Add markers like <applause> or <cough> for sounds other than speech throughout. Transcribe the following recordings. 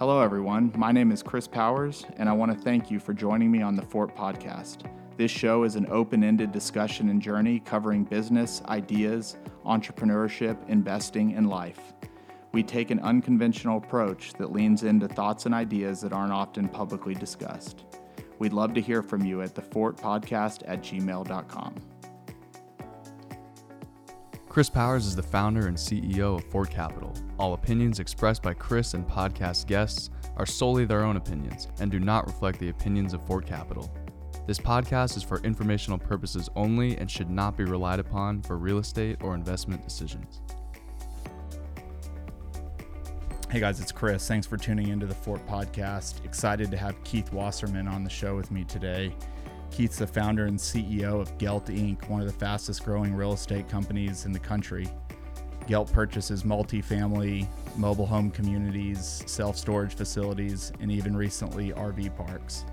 Hello, everyone. My name is Chris Powers, and I want to thank you for joining me on the Fort Podcast. This show is an open ended discussion and journey covering business, ideas, entrepreneurship, investing, and life. We take an unconventional approach that leans into thoughts and ideas that aren't often publicly discussed. We'd love to hear from you at the Fort Podcast at gmail.com. Chris Powers is the founder and CEO of Fort Capital. All opinions expressed by Chris and podcast guests are solely their own opinions and do not reflect the opinions of Fort Capital. This podcast is for informational purposes only and should not be relied upon for real estate or investment decisions. Hey guys, it's Chris. Thanks for tuning into the Fort Podcast. Excited to have Keith Wasserman on the show with me today. Keith's the founder and CEO of Gelt Inc., one of the fastest growing real estate companies in the country. Gelt purchases multifamily, mobile home communities, self storage facilities, and even recently RV parks.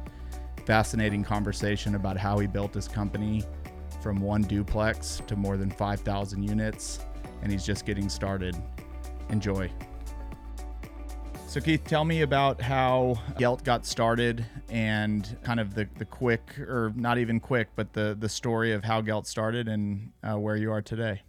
Fascinating conversation about how he built his company from one duplex to more than 5,000 units, and he's just getting started. Enjoy. So, Keith, tell me about how Gelt got started and kind of the, the quick, or not even quick, but the, the story of how Gelt started and uh, where you are today.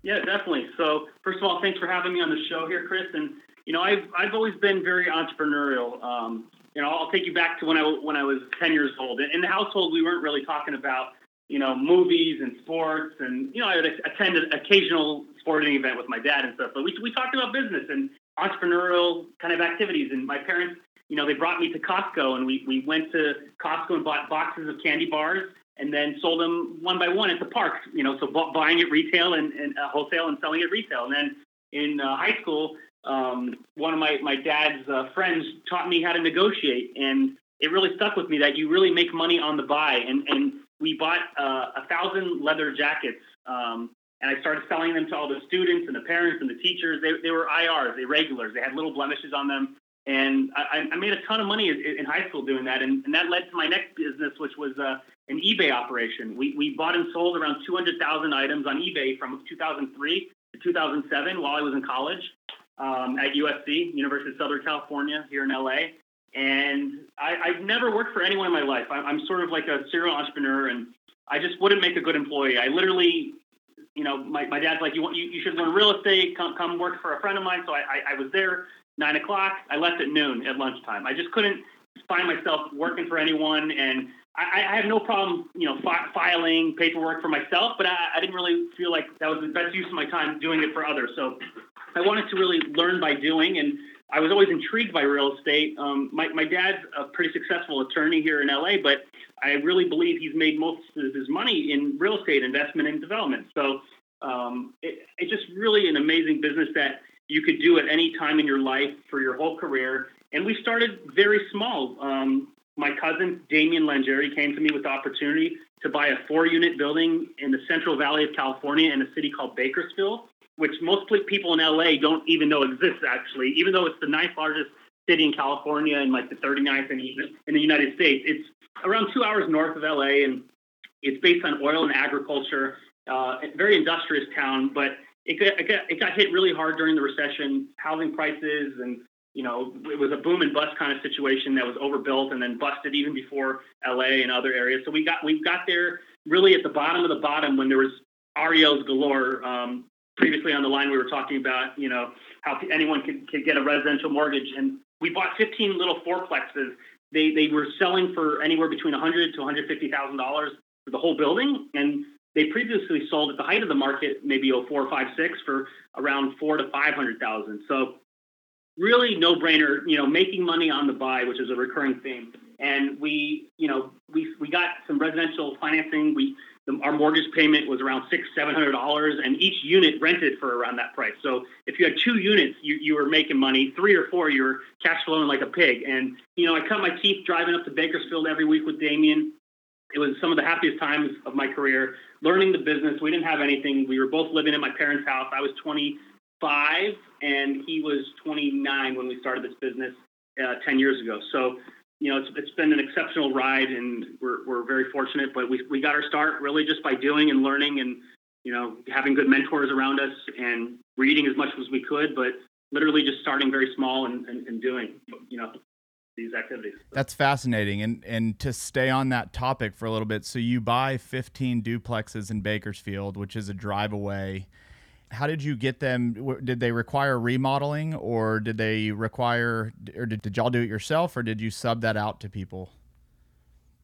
Yeah, definitely. So, first of all, thanks for having me on the show here, Chris. And, you know, I've, I've always been very entrepreneurial. Um, you know, I'll take you back to when I, when I was 10 years old. In the household, we weren't really talking about, you know, movies and sports. And, you know, I would attend an occasional sporting event with my dad and stuff, but we, we talked about business and entrepreneurial kind of activities. And my parents, you know, they brought me to Costco and we, we went to Costco and bought boxes of candy bars and then sold them one by one at the parks, you know, so buying at retail and, and uh, wholesale and selling at retail. And then in uh, high school, um, one of my, my dad's uh, friends taught me how to negotiate. And it really stuck with me that you really make money on the buy. And, and we bought uh, a thousand leather jackets um, and I started selling them to all the students and the parents and the teachers. They, they were IRs, they regulars. They had little blemishes on them. And I, I made a ton of money in high school doing that. And, and that led to my next business, which was uh, an eBay operation. We, we bought and sold around 200,000 items on eBay from 2003 to 2007 while I was in college um, at USC, University of Southern California, here in LA. And I, have never worked for anyone in my life. I, I'm sort of like a serial entrepreneur, and I just wouldn't make a good employee. I literally you know, my, my dad's like, you want, you, you should learn real estate, come, come work for a friend of mine. So I, I, I was there nine o'clock. I left at noon at lunchtime. I just couldn't find myself working for anyone. And I, I have no problem, you know, fi- filing paperwork for myself, but I, I didn't really feel like that was the best use of my time doing it for others. So I wanted to really learn by doing. And I was always intrigued by real estate. Um, my, my dad's a pretty successful attorney here in LA, but I really believe he's made most of his money in real estate investment and development. So um, it, it's just really an amazing business that you could do at any time in your life for your whole career. And we started very small. Um, my cousin Damien Langeri came to me with the opportunity to buy a four-unit building in the Central Valley of California in a city called Bakersfield, which most people in LA don't even know exists. Actually, even though it's the ninth largest city in California and like the 39th in, in the United States, it's around two hours north of LA, and it's based on oil and agriculture. Uh, very industrious town, but it got, it got, it got hit really hard during the recession. Housing prices and you know it was a boom and bust kind of situation that was overbuilt and then busted even before LA and other areas. So we got we got there really at the bottom of the bottom when there was REOs galore. Um, previously on the line we were talking about you know how anyone could, could get a residential mortgage and we bought 15 little fourplexes they they were selling for anywhere between 100 to 150 thousand dollars for the whole building, and they previously sold at the height of the market, maybe 04, 5, 6 for around four to 500 thousand. So really no brainer, you know, making money on the buy, which is a recurring theme. And we, you know, we we got some residential financing. We the, our mortgage payment was around six, seven hundred dollars, and each unit rented for around that price. So if you had two units, you, you were making money. Three or four, you were cash flowing like a pig. And you know, I cut my teeth driving up to Bakersfield every week with Damien. It was some of the happiest times of my career. Learning the business. We didn't have anything. We were both living in my parents' house. I was 25, and he was 29 when we started this business uh, 10 years ago. So you know, it's, it's been an exceptional ride and we're, we're very fortunate, but we, we got our start really just by doing and learning and, you know, having good mentors around us and reading as much as we could. But literally just starting very small and, and, and doing, you know, these activities. That's fascinating. And and to stay on that topic for a little bit, so you buy 15 duplexes in Bakersfield, which is a drive away. How did you get them? Did they require remodeling, or did they require, or did, did y'all do it yourself, or did you sub that out to people?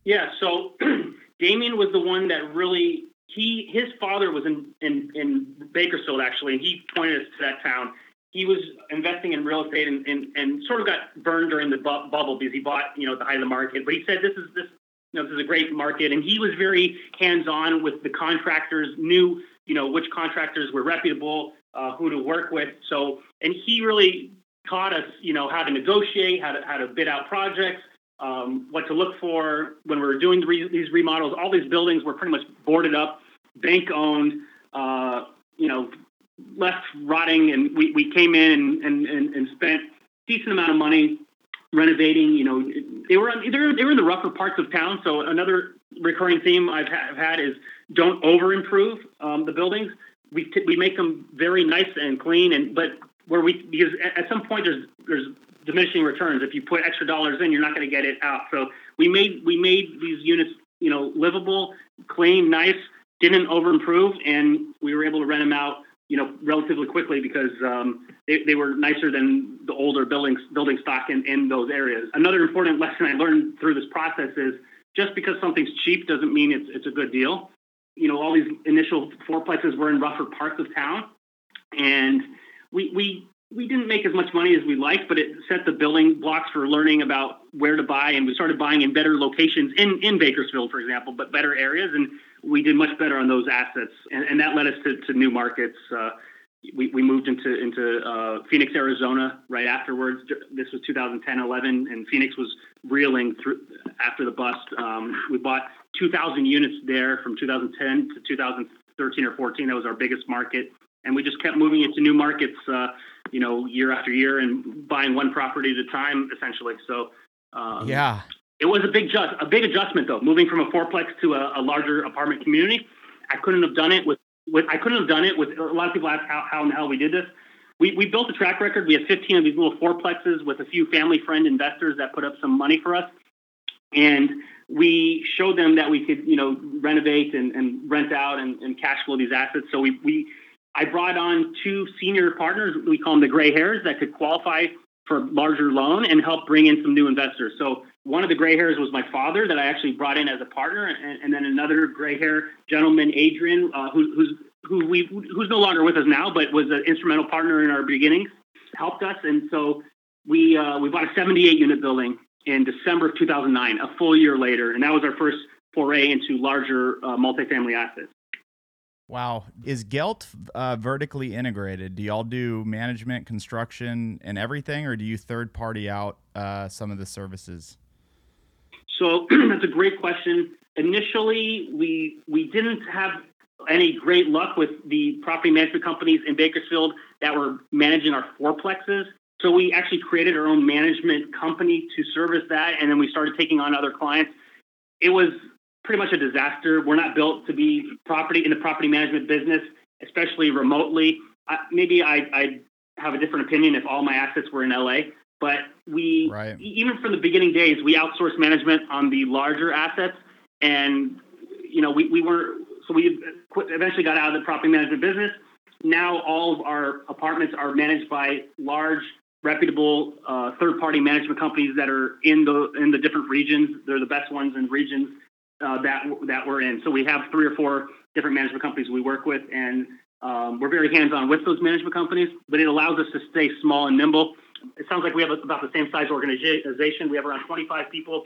Yeah. So <clears throat> Damien was the one that really he his father was in in, in Bakersfield actually, and he pointed us to that town he was investing in real estate and, and, and sort of got burned during the bu- bubble because he bought, you know, at the height of the market. But he said this is this, you know, this is a great market, and he was very hands-on with the contractors, knew, you know, which contractors were reputable, uh, who to work with. So, and he really taught us, you know, how to negotiate, how to how to bid out projects, um, what to look for when we were doing the re- these remodels. All these buildings were pretty much boarded up, bank owned. Uh, you know, left rotting, and we, we came in and, and, and spent decent amount of money renovating. You know, they were they were, they were in the rougher parts of town. So another recurring theme I've, ha- I've had is don't over improve um, the buildings. We t- we make them very nice and clean, and but where we because at some point there's there's diminishing returns. If you put extra dollars in, you're not going to get it out. So we made we made these units you know livable, clean, nice. Didn't over improve, and we were able to rent them out you know, relatively quickly because um, they, they were nicer than the older buildings, building stock in, in those areas. Another important lesson I learned through this process is just because something's cheap doesn't mean it's, it's a good deal. You know, all these initial fourplexes were in rougher parts of town, and we, we, we didn't make as much money as we liked, but it set the building blocks for learning about where to buy, and we started buying in better locations in, in Bakersfield, for example, but better areas. And we did much better on those assets, and, and that led us to, to new markets. Uh, we, we moved into into uh, Phoenix, Arizona, right afterwards. This was 2010, 11, and Phoenix was reeling through after the bust. Um, we bought 2,000 units there from 2010 to 2013 or 14. That was our biggest market, and we just kept moving into new markets, uh, you know, year after year, and buying one property at a time, essentially. So, um, yeah, it was a big just a big adjustment though, moving from a fourplex to a, a, larger apartment community. I couldn't have done it with, with I couldn't have done it with a lot of people ask how, how in the hell we did this. We, we built a track record. We had 15 of these little fourplexes with a few family friend investors that put up some money for us. And we showed them that we could, you know, renovate and, and rent out and, and cash flow these assets. So we, we I brought on two senior partners, we call them the gray hairs, that could qualify for a larger loan and help bring in some new investors. So one of the gray hairs was my father that I actually brought in as a partner, and, and then another gray hair gentleman, Adrian, uh, who, who's who we who's no longer with us now, but was an instrumental partner in our beginnings, helped us, and so we uh, we bought a 78 unit building in December of 2009, a full year later, and that was our first foray into larger uh, multifamily assets. Wow. Is Gelt uh, vertically integrated? Do y'all do management, construction, and everything, or do you third party out uh, some of the services? So <clears throat> that's a great question. Initially, we we didn't have any great luck with the property management companies in Bakersfield that were managing our fourplexes. So we actually created our own management company to service that, and then we started taking on other clients. It was pretty much a disaster. We're not built to be property in the property management business, especially remotely. I, maybe I, I have a different opinion if all my assets were in LA, but we right. even from the beginning days we outsourced management on the larger assets, and you know we, we were so we eventually got out of the property management business. Now all of our apartments are managed by large reputable uh, third-party management companies that are in the in the different regions. They're the best ones in regions uh, that that we're in. So we have three or four different management companies we work with, and um, we're very hands-on with those management companies. But it allows us to stay small and nimble. It sounds like we have about the same size organization. We have around 25 people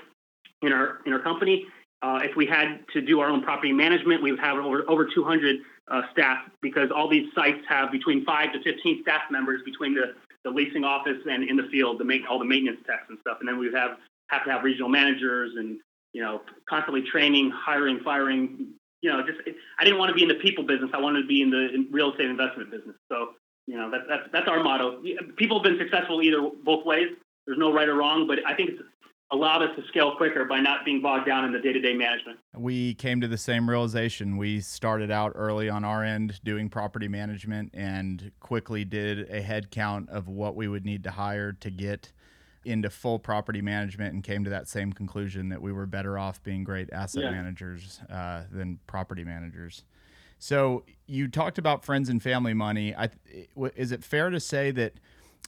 in our in our company. Uh, if we had to do our own property management, we would have over over 200 uh, staff because all these sites have between five to 15 staff members between the, the leasing office and in the field to make all the maintenance techs and stuff. And then we have have to have regional managers and you know, constantly training, hiring, firing. You know, just I didn't want to be in the people business. I wanted to be in the real estate investment business. So, you know, that's that's that's our motto. People have been successful either both ways. There's no right or wrong, but I think it's allowed us to scale quicker by not being bogged down in the day-to-day management. We came to the same realization. We started out early on our end doing property management and quickly did a head count of what we would need to hire to get into full property management and came to that same conclusion that we were better off being great asset yeah. managers uh, than property managers. So you talked about friends and family money. I, is it fair to say that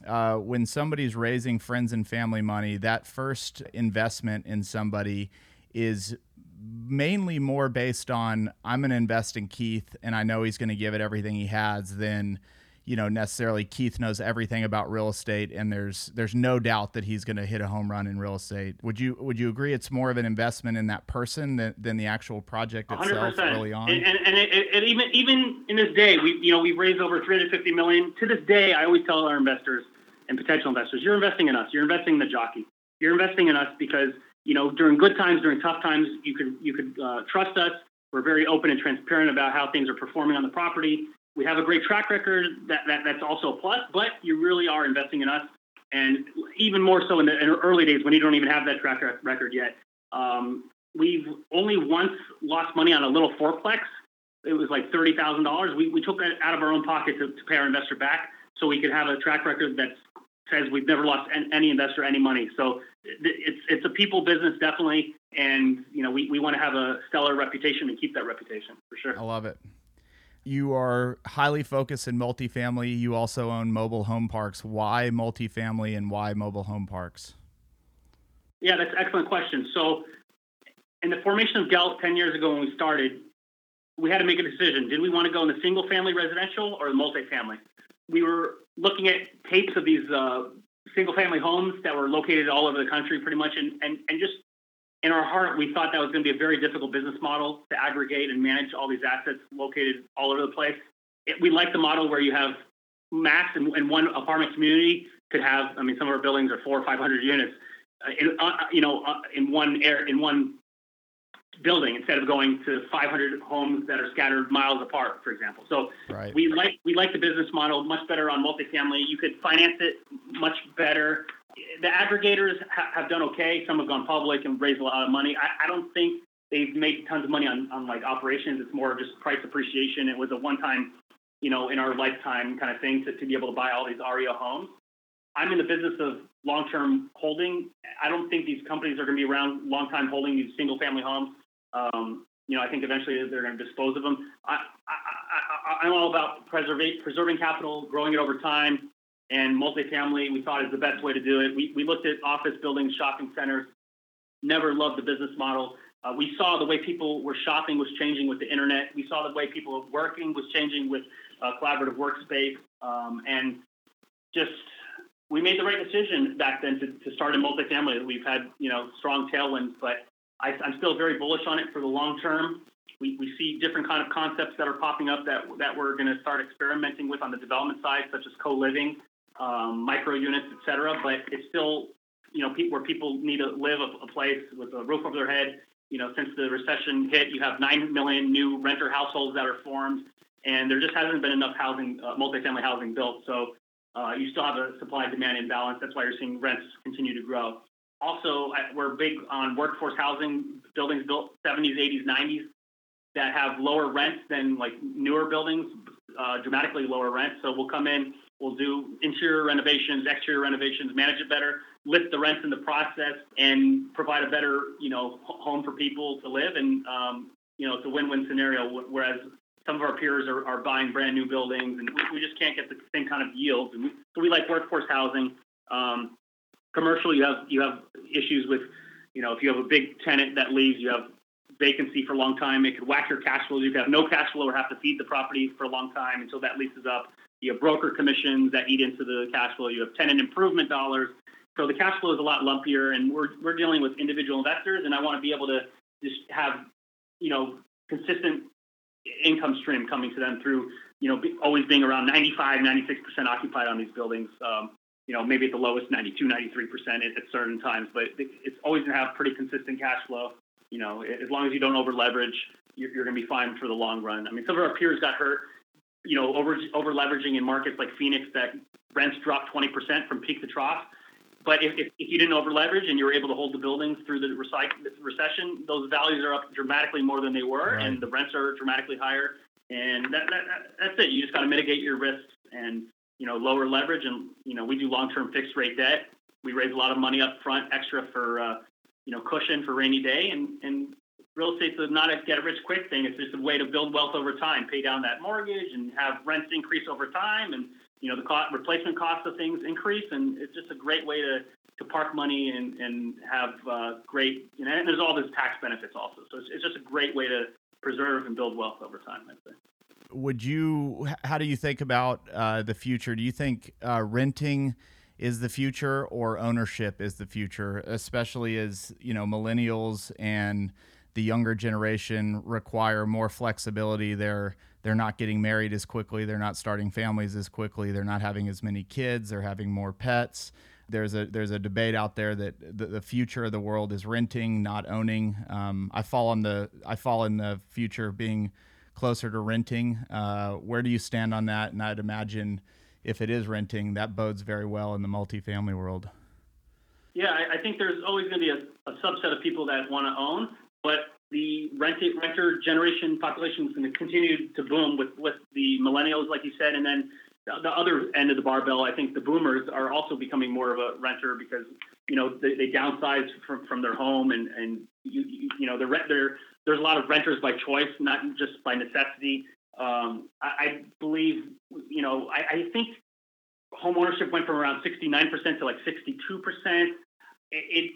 uh, when somebody's raising friends and family money, that first investment in somebody is mainly more based on I'm going to invest in Keith and I know he's going to give it everything he has than you know necessarily Keith knows everything about real estate and there's there's no doubt that he's going to hit a home run in real estate. Would you would you agree it's more of an investment in that person than, than the actual project itself 100%. early on? And, and, and it, it, even even in this day, we you know we've raised over 350 million. To this day, I always tell our investors and potential investors, you're investing in us. You're investing in the jockey. You're investing in us because you know during good times, during tough times, you could you could uh, trust us. We're very open and transparent about how things are performing on the property we have a great track record that, that that's also a plus, but you really are investing in us. And even more so in the, in early days when you don't even have that track record yet. Um, we've only once lost money on a little fourplex. It was like $30,000. We, we took that out of our own pocket to, to pay our investor back so we could have a track record that says we've never lost any investor any money. So it's, it's a people business, definitely. And, you know, we, we want to have a stellar reputation and keep that reputation for sure. I love it. You are highly focused in multifamily. You also own mobile home parks. Why multifamily and why mobile home parks? Yeah, that's an excellent question. So, in the formation of Gelt 10 years ago when we started, we had to make a decision. Did we want to go in the single family residential or the multifamily? We were looking at tapes of these uh, single family homes that were located all over the country pretty much and, and, and just in our heart, we thought that was going to be a very difficult business model to aggregate and manage all these assets located all over the place. It, we like the model where you have max in, in, one apartment community could have. I mean, some of our buildings are four or five hundred units. Uh, in, uh, you know, uh, in one air in one building instead of going to 500 homes that are scattered miles apart, for example. So right. we like we like the business model much better on multifamily. You could finance it much better the aggregators ha- have done okay. Some have gone public and raised a lot of money. I, I don't think they've made tons of money on, on like operations. It's more just price appreciation. It was a one time, you know, in our lifetime kind of thing to, to be able to buy all these REO homes. I'm in the business of long term holding. I don't think these companies are going to be around long time holding these single family homes. Um, you know, I think eventually they're going to dispose of them. I, I, am all about preserving, preserving capital, growing it over time, and multifamily we thought is the best way to do it. We, we looked at office buildings, shopping centers, never loved the business model. Uh, we saw the way people were shopping was changing with the internet. We saw the way people were working was changing with uh, collaborative workspace. Um, and just, we made the right decision back then to, to start in multifamily. We've had, you know, strong tailwinds, but I, I'm still very bullish on it for the long term. We, we see different kind of concepts that are popping up that, that we're going to start experimenting with on the development side, such as co-living um, micro units, et cetera. But it's still, you know, pe- where people need to live a, a, place with a roof over their head. You know, since the recession hit, you have nine million new renter households that are formed, and there just hasn't been enough housing, uh, multifamily housing built. So uh, you still have a supply-demand imbalance. That's why you're seeing rents continue to grow. Also, we're big on workforce housing, buildings built 70s, 80s, 90s that have lower rents than like newer buildings, uh, dramatically lower rents. So we'll come in We'll do interior renovations, exterior renovations, manage it better, lift the rents in the process, and provide a better, you know, home for people to live. And um, you know, it's a win-win scenario. Whereas some of our peers are, are buying brand new buildings, and we, we just can't get the same kind of yields. And we, so we like workforce housing. Um, commercial, you have you have issues with, you know, if you have a big tenant that leaves, you have vacancy for a long time. It could whack your cash flows. You could have no cash flow or have to feed the property for a long time until that lease is up. You have broker commissions that eat into the cash flow. You have tenant improvement dollars. So the cash flow is a lot lumpier, and we're we're dealing with individual investors, and I want to be able to just have you know consistent income stream coming to them through you know be, always being around 95 96 percent occupied on these buildings um, you know maybe at the lowest 92 93 percent at, certain times but it's always going to have pretty consistent cash flow you know as long as you don't over leverage you're, you're going to be fine for the long run i mean some of our peers got hurt you know, over over leveraging in markets like Phoenix that rents dropped 20% from peak to trough. but if, if, if, you didn't over leverage and you were able to hold the buildings through the recession, those values are up dramatically more than they were, right. and the rents are dramatically higher. And that, that, that that's it. You just got to mitigate your risks and you know lower leverage. And you know we do long term fixed rate debt. We raise a lot of money up front, extra for uh, you know cushion for rainy day. And and real estate's not a get rich quick thing. It's just a way to build wealth over time, pay down that mortgage, and have rents increase over time. And you know the replacement cost of things increase, and it's just a great way to to park money and and have uh, great you know and there's all these tax benefits also. So it's, it's just a great way to preserve and build wealth over time. I'd say. Would you? How do you think about uh, the future? Do you think uh, renting? is the future or ownership is the future especially as you know millennials and the younger generation require more flexibility they're they're not getting married as quickly. They're not starting families as quickly. They're not having as many kids. They're having more pets. There's a there's a debate out there that the, the future of the world is renting, not owning. Um, I fall on the I fall in the future of being closer to renting. Uh, where do you stand on that? And I'd imagine if it is renting, that bodes very well in the multifamily world. Yeah, I, I think there's always going to be a, a subset of people that want to own, but the rent, renter generation population is going to continue to boom with, with the millennials, like you said, and then the, the other end of the barbell, I think the boomers are also becoming more of a renter because you know they, they downsize from, from their home and and you you, know the there there's a lot of renters by choice, not just by necessity. Um, I, I, believe you know I, I think home ownership went from around 69% to like 62%. It,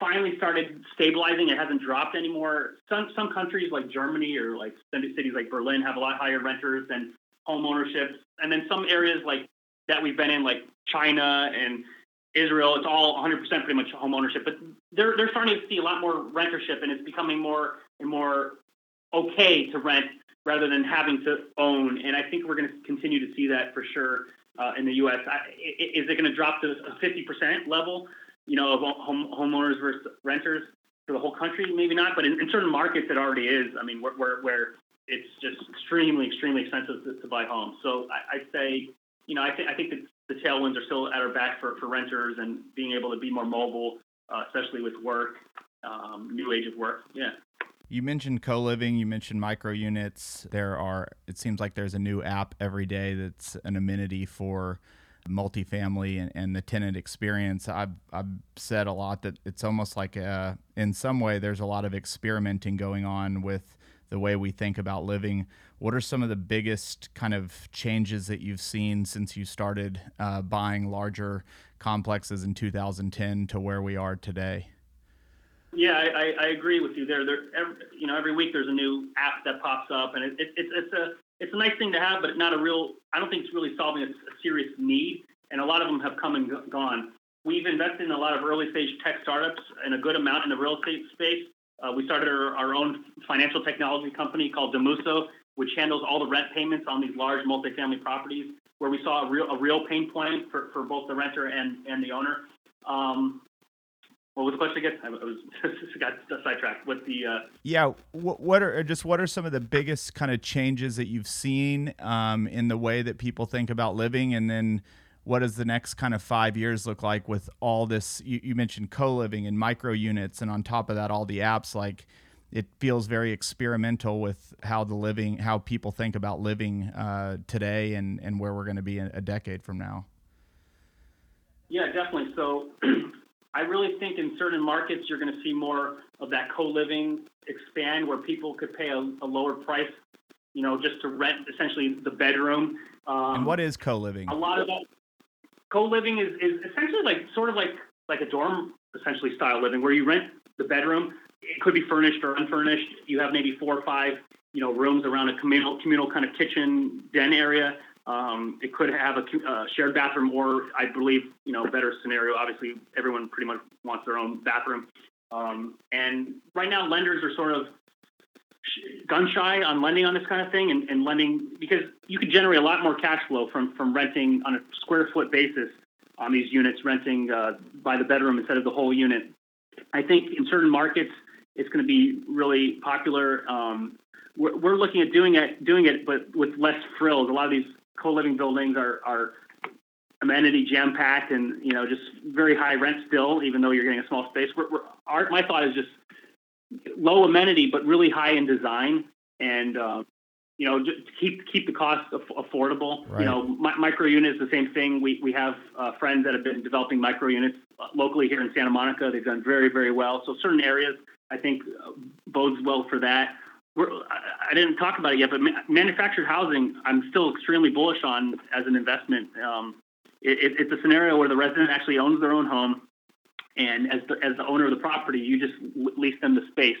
finally started stabilizing. It hasn't dropped anymore. Some some countries like Germany or like cities like Berlin have a lot higher renters than home ownership, and then some areas like that we've been in, like China and Israel, it's all 100% pretty much home ownership. But they're they're starting to see a lot more rentership, and it's becoming more and more okay to rent rather than having to own. And I think we're going to continue to see that for sure uh, in the U.S. I, is it going to drop to a 50% level? You know, of home, homeowners versus renters for the whole country? Maybe not, but in, in certain markets it already is. I mean, where, where, where it's just extremely, extremely expensive to, to buy homes. So I, I'd say, you know, I, th- I think the tailwinds are still at our back for, for renters and being able to be more mobile, uh, especially with work, um, new age of work. Yeah. You mentioned co-living, you mentioned micro units. There are it seems like there's a new app every day that's an amenity for multifamily and, and the tenant experience, I've, I've said a lot that it's almost like a, in some way there's a lot of experimenting going on with the way we think about living. What are some of the biggest kind of changes that you've seen since you started uh, buying larger complexes in 2010 to where we are today? Yeah, I, I agree with you there. There, every, you know, every week there's a new app that pops up, and it, it, it's it's a it's a nice thing to have, but not a real. I don't think it's really solving a, a serious need, and a lot of them have come and gone. We've invested in a lot of early stage tech startups and a good amount in the real estate space. Uh, we started our, our, own financial technology company called Domuso, which handles all the rent payments on these large multifamily properties, where we saw a real a real pain point for, for both the renter and and the owner. Um, what was the question again? I was <laughs> got sidetracked. What the? Uh... Yeah. What, what are just what are some of the biggest kind of changes that you've seen um, in the way that people think about living, and then what does the next kind of five years look like with all this? You, you mentioned co-living and micro units, and on top of that, all the apps. Like, it feels very experimental with how the living, how people think about living uh, today, and and where we're going to be a decade from now. Yeah, definitely. So. <clears throat> I really think in certain markets you're going to see more of that co-living expand, where people could pay a, a lower price, you know, just to rent essentially the bedroom. Um, and what is co-living? A lot of that co-living is, is essentially like sort of like like a dorm essentially style living, where you rent the bedroom. It could be furnished or unfurnished. You have maybe four or five, you know, rooms around a communal communal kind of kitchen den area. Um, it could have a uh, shared bathroom, or I believe, you know, better scenario. Obviously, everyone pretty much wants their own bathroom. Um, and right now, lenders are sort of gun shy on lending on this kind of thing, and, and lending because you could generate a lot more cash flow from from renting on a square foot basis on these units, renting uh, by the bedroom instead of the whole unit. I think in certain markets, it's going to be really popular. Um, we're, we're, looking at doing it, doing it, but with less frills. A lot of these co-living buildings are are amenity jam packed and you know just very high rent still, even though you're getting a small space. We're, we're, our, my thought is just low amenity but really high in design and uh, you know just keep keep the cost affordable. Right. You know, mi- micro units the same thing. We we have uh, friends that have been developing micro units uh, locally here in Santa Monica. They've done very very well. So certain areas I think uh, bodes well for that. We're, I didn't talk about it yet, but manufactured housing, I'm still extremely bullish on as an investment. Um, it, it's a scenario where the resident actually owns their own home, and as the, as the owner of the property, you just lease them the space,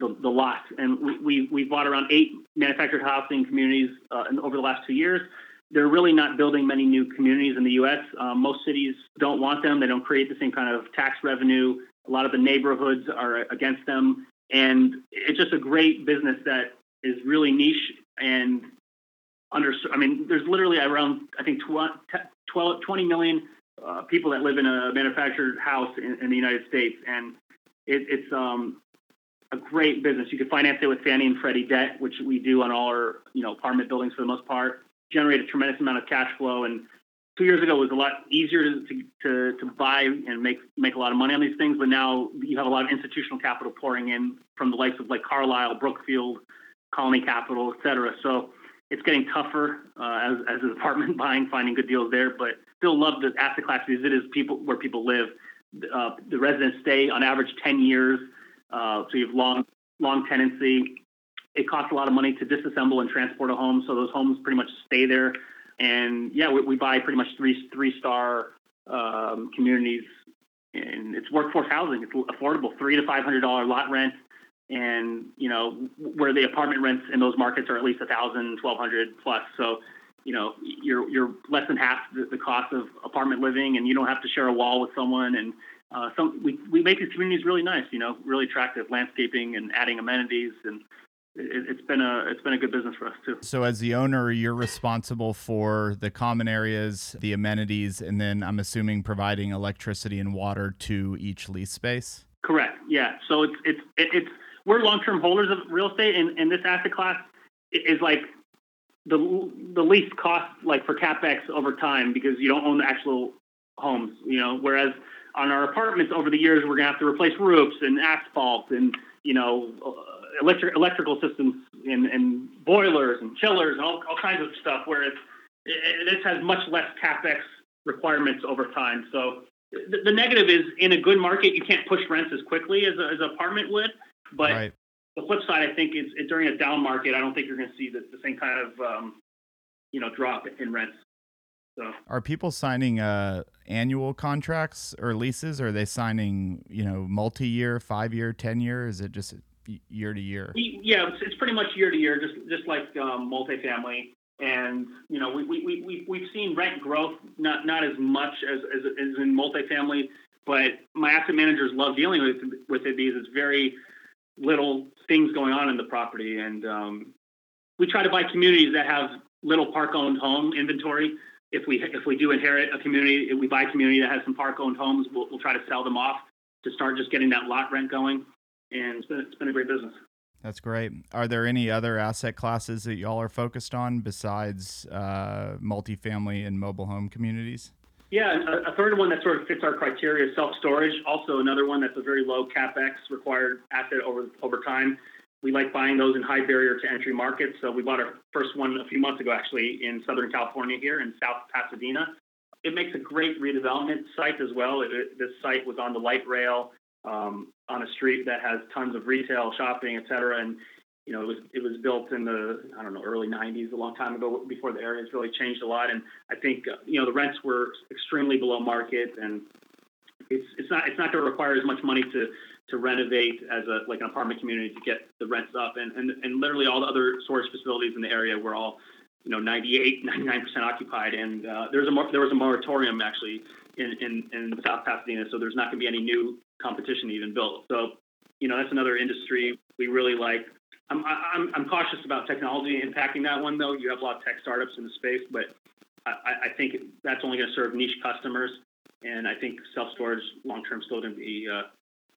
the, the lot. And we, we, we bought around eight manufactured housing communities uh, in, over the last two years. They're really not building many new communities in the U.S. Um, most cities don't want them. They don't create the same kind of tax revenue. A lot of the neighborhoods are against them and it's just a great business that is really niche and under. I mean, there's literally around I think 12, 20 million uh, people that live in a manufactured house in, in the United States, and it, it's um, a great business. You can finance it with Fannie and Freddie debt, which we do on all our you know apartment buildings for the most part. Generate a tremendous amount of cash flow and two years ago was a lot easier to, to, to buy and make make a lot of money on these things, but now you have a lot of institutional capital pouring in from the likes of like Carlyle, Brookfield, Colony Capital, et cetera. So it's getting tougher uh, as as an apartment <laughs> buying, finding good deals there, but still love the asset class because it is people where people live. Uh, the residents stay on average 10 years, uh, so you have long long tenancy. It costs a lot of money to disassemble and transport a home, so those homes pretty much stay there and yeah, we, we buy pretty much three three star um, communities, and it's workforce housing. It's affordable, three to five hundred dollar lot rent, and you know where the apartment rents in those markets are at least a thousand, twelve hundred plus. So you know you're you're less than half the, the cost of apartment living, and you don't have to share a wall with someone. And uh, some we we make these communities really nice, you know, really attractive landscaping and adding amenities and it, has been a it's been a good business for us too. So as the owner, you're responsible for the common areas, the amenities, and then I'm assuming providing electricity and water to each lease space. Correct. Yeah. So it's it's it's we're long term holders of real estate, and, and this asset class is like the the least cost like for capex over time because you don't own the actual homes. You know, whereas on our apartments over the years, we're gonna have to replace roofs and asphalt and you know uh, electric electrical systems and, and boilers and chillers and all, all kinds of stuff. Whereas it, this has much less capex requirements over time. So the, the, negative is in a good market, you can't push rents as quickly as, a, as an apartment would. But right. the flip side, I think, is, is, during a down market, I don't think you're going to see the, the, same kind of um, you know drop in rents. So. Are people signing uh, annual contracts or leases? Or are they signing, you know, multi-year, five-year, ten-year? Is it just year to year? Yeah, it's, it's pretty much year to year, just just like um, multifamily. And you know, we we we we've seen rent growth, not not as much as as, as in multifamily, but my asset managers love dealing with with it because it's very little things going on in the property, and um, we try to buy communities that have little park owned home inventory. If we if we do inherit a community, if we buy a community that has some park owned homes, we'll, we'll try to sell them off to start just getting that lot rent going and it's been, it's been a great business. That's great. Are there any other asset classes that y'all are focused on besides uh, multifamily and mobile home communities? Yeah, a, a, third one that sort of fits our criteria is self storage. Also, another one that's a very low capex required asset over over time. We like buying those in high barrier to entry markets. So we bought our first one a few months ago, actually, in Southern California here in South Pasadena. It makes a great redevelopment site as well. It, it, this site was on the light rail um, on a street that has tons of retail, shopping, et cetera. And you know, it was it was built in the I don't know early '90s, a long time ago, before the area has really changed a lot. And I think uh, you know the rents were extremely below market, and it's it's not it's not going to require as much money to to renovate as a like an apartment community to get the rents up. And and and literally all the other storage facilities in the area were all you know 98 99 percent occupied and uh, there's a there was a moratorium actually in, in, in South Pasadena so there's not going to be any new competition even built. So, you know, that's another industry we really like. I'm, I'm, I'm cautious about technology impacting that one, though. You have a lot of tech startups in the space, but I, I think that's only going to serve niche customers. And I think self storage long term still going to be uh,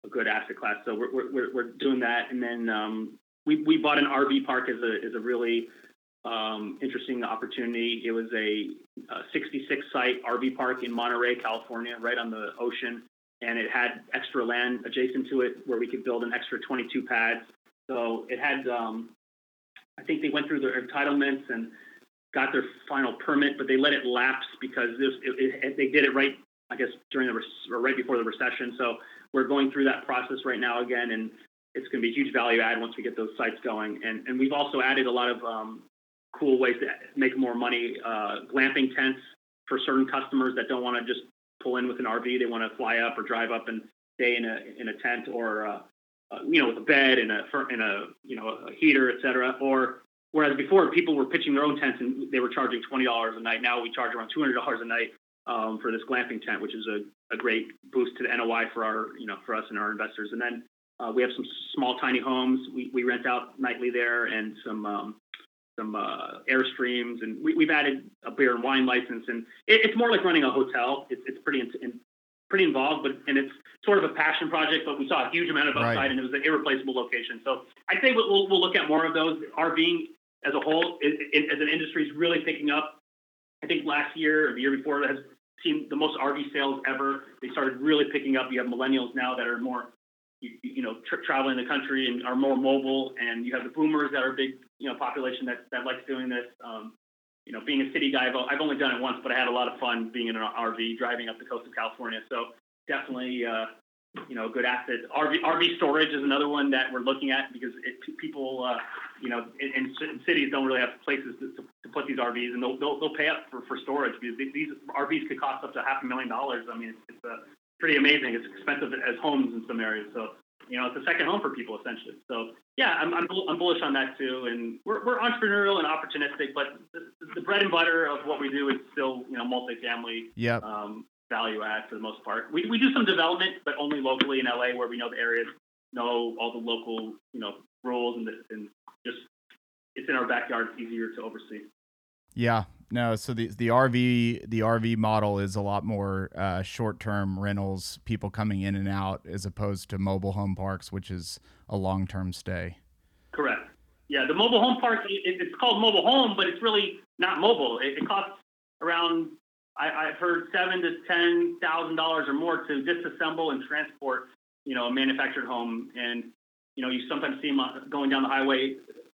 a good asset class. So we're, we're, we're doing that. And then um, we, we bought an RV park as a, as a really um, interesting opportunity. It was a, a 66 site RV park in Monterey, California, right on the ocean, and it had extra land adjacent to it where we could build an extra 22 pads. So it had, um, I think they went through their entitlements and got their final permit, but they let it lapse because this, it, it, they did it right, I guess, during the or right before the recession. So we're going through that process right now again, and it's going to be a huge value add once we get those sites going. And and we've also added a lot of um, cool ways to make more money. Uh, glamping tents for certain customers that don't want to just pull in with an RV; they want to fly up or drive up and stay in a in a tent or uh, uh, you know with a bed and a in a you know a heater, etc. Or Whereas before, people were pitching their own tents and they were charging twenty dollars a night. Now we charge around two hundred dollars a night um, for this glamping tent, which is a, a great boost to the NOI for our you know for us and our investors. And then uh, we have some small tiny homes we, we rent out nightly there and some um, some uh, airstreams and we, have added a beer and wine license and it, it's more like running a hotel. It's, it's pretty in, in, pretty involved, but and it's sort of a passion project. But we saw a huge amount of upside, right. and it was an irreplaceable location. So I'd say we'll, we'll look at more of those. RVing as a whole, it, as an industry, is really picking up. I think last year or the year before has seen the most RV sales ever. They started really picking up. You have millennials now that are more, you, you know, tra- traveling the country and are more mobile, and you have the boomers that are big, you know, population that that likes doing this. Um, you know, being a city guy, I've, I've only done it once, but I had a lot of fun being in an RV driving up the coast of California. So definitely, uh, you know, good asset. RV, RV storage is another one that we're looking at because it, people, uh, you know, in, in, cities don't really have places to, to, to put these RVs, and they'll, they'll, they'll pay up for, for storage because these RVs could cost up to half a million dollars. I mean, it's, it's uh, pretty amazing. It's expensive as homes in some areas. So, you know, it's a second home for people essentially. So, yeah, I'm, I'm, I'm bullish on that too. And we're, we're entrepreneurial and opportunistic, but the, the bread and butter of what we do is still, you know, multifamily. Yep. Um, value add for the most part. We, we do some development, but only locally in LA where we know the areas, know all the local, you know, rules and, the, and just it's in our backyard. It's easier to oversee. Yeah, no. So the the RV the RV model is a lot more uh, short term rentals, people coming in and out, as opposed to mobile home parks, which is a long term stay. Correct. Yeah, the mobile home park it, it's called mobile home, but it's really not mobile. It, it costs around I, have heard seven to ten thousand dollars or more to disassemble and transport, you know, a manufactured home. And you know, you sometimes see them going down the highway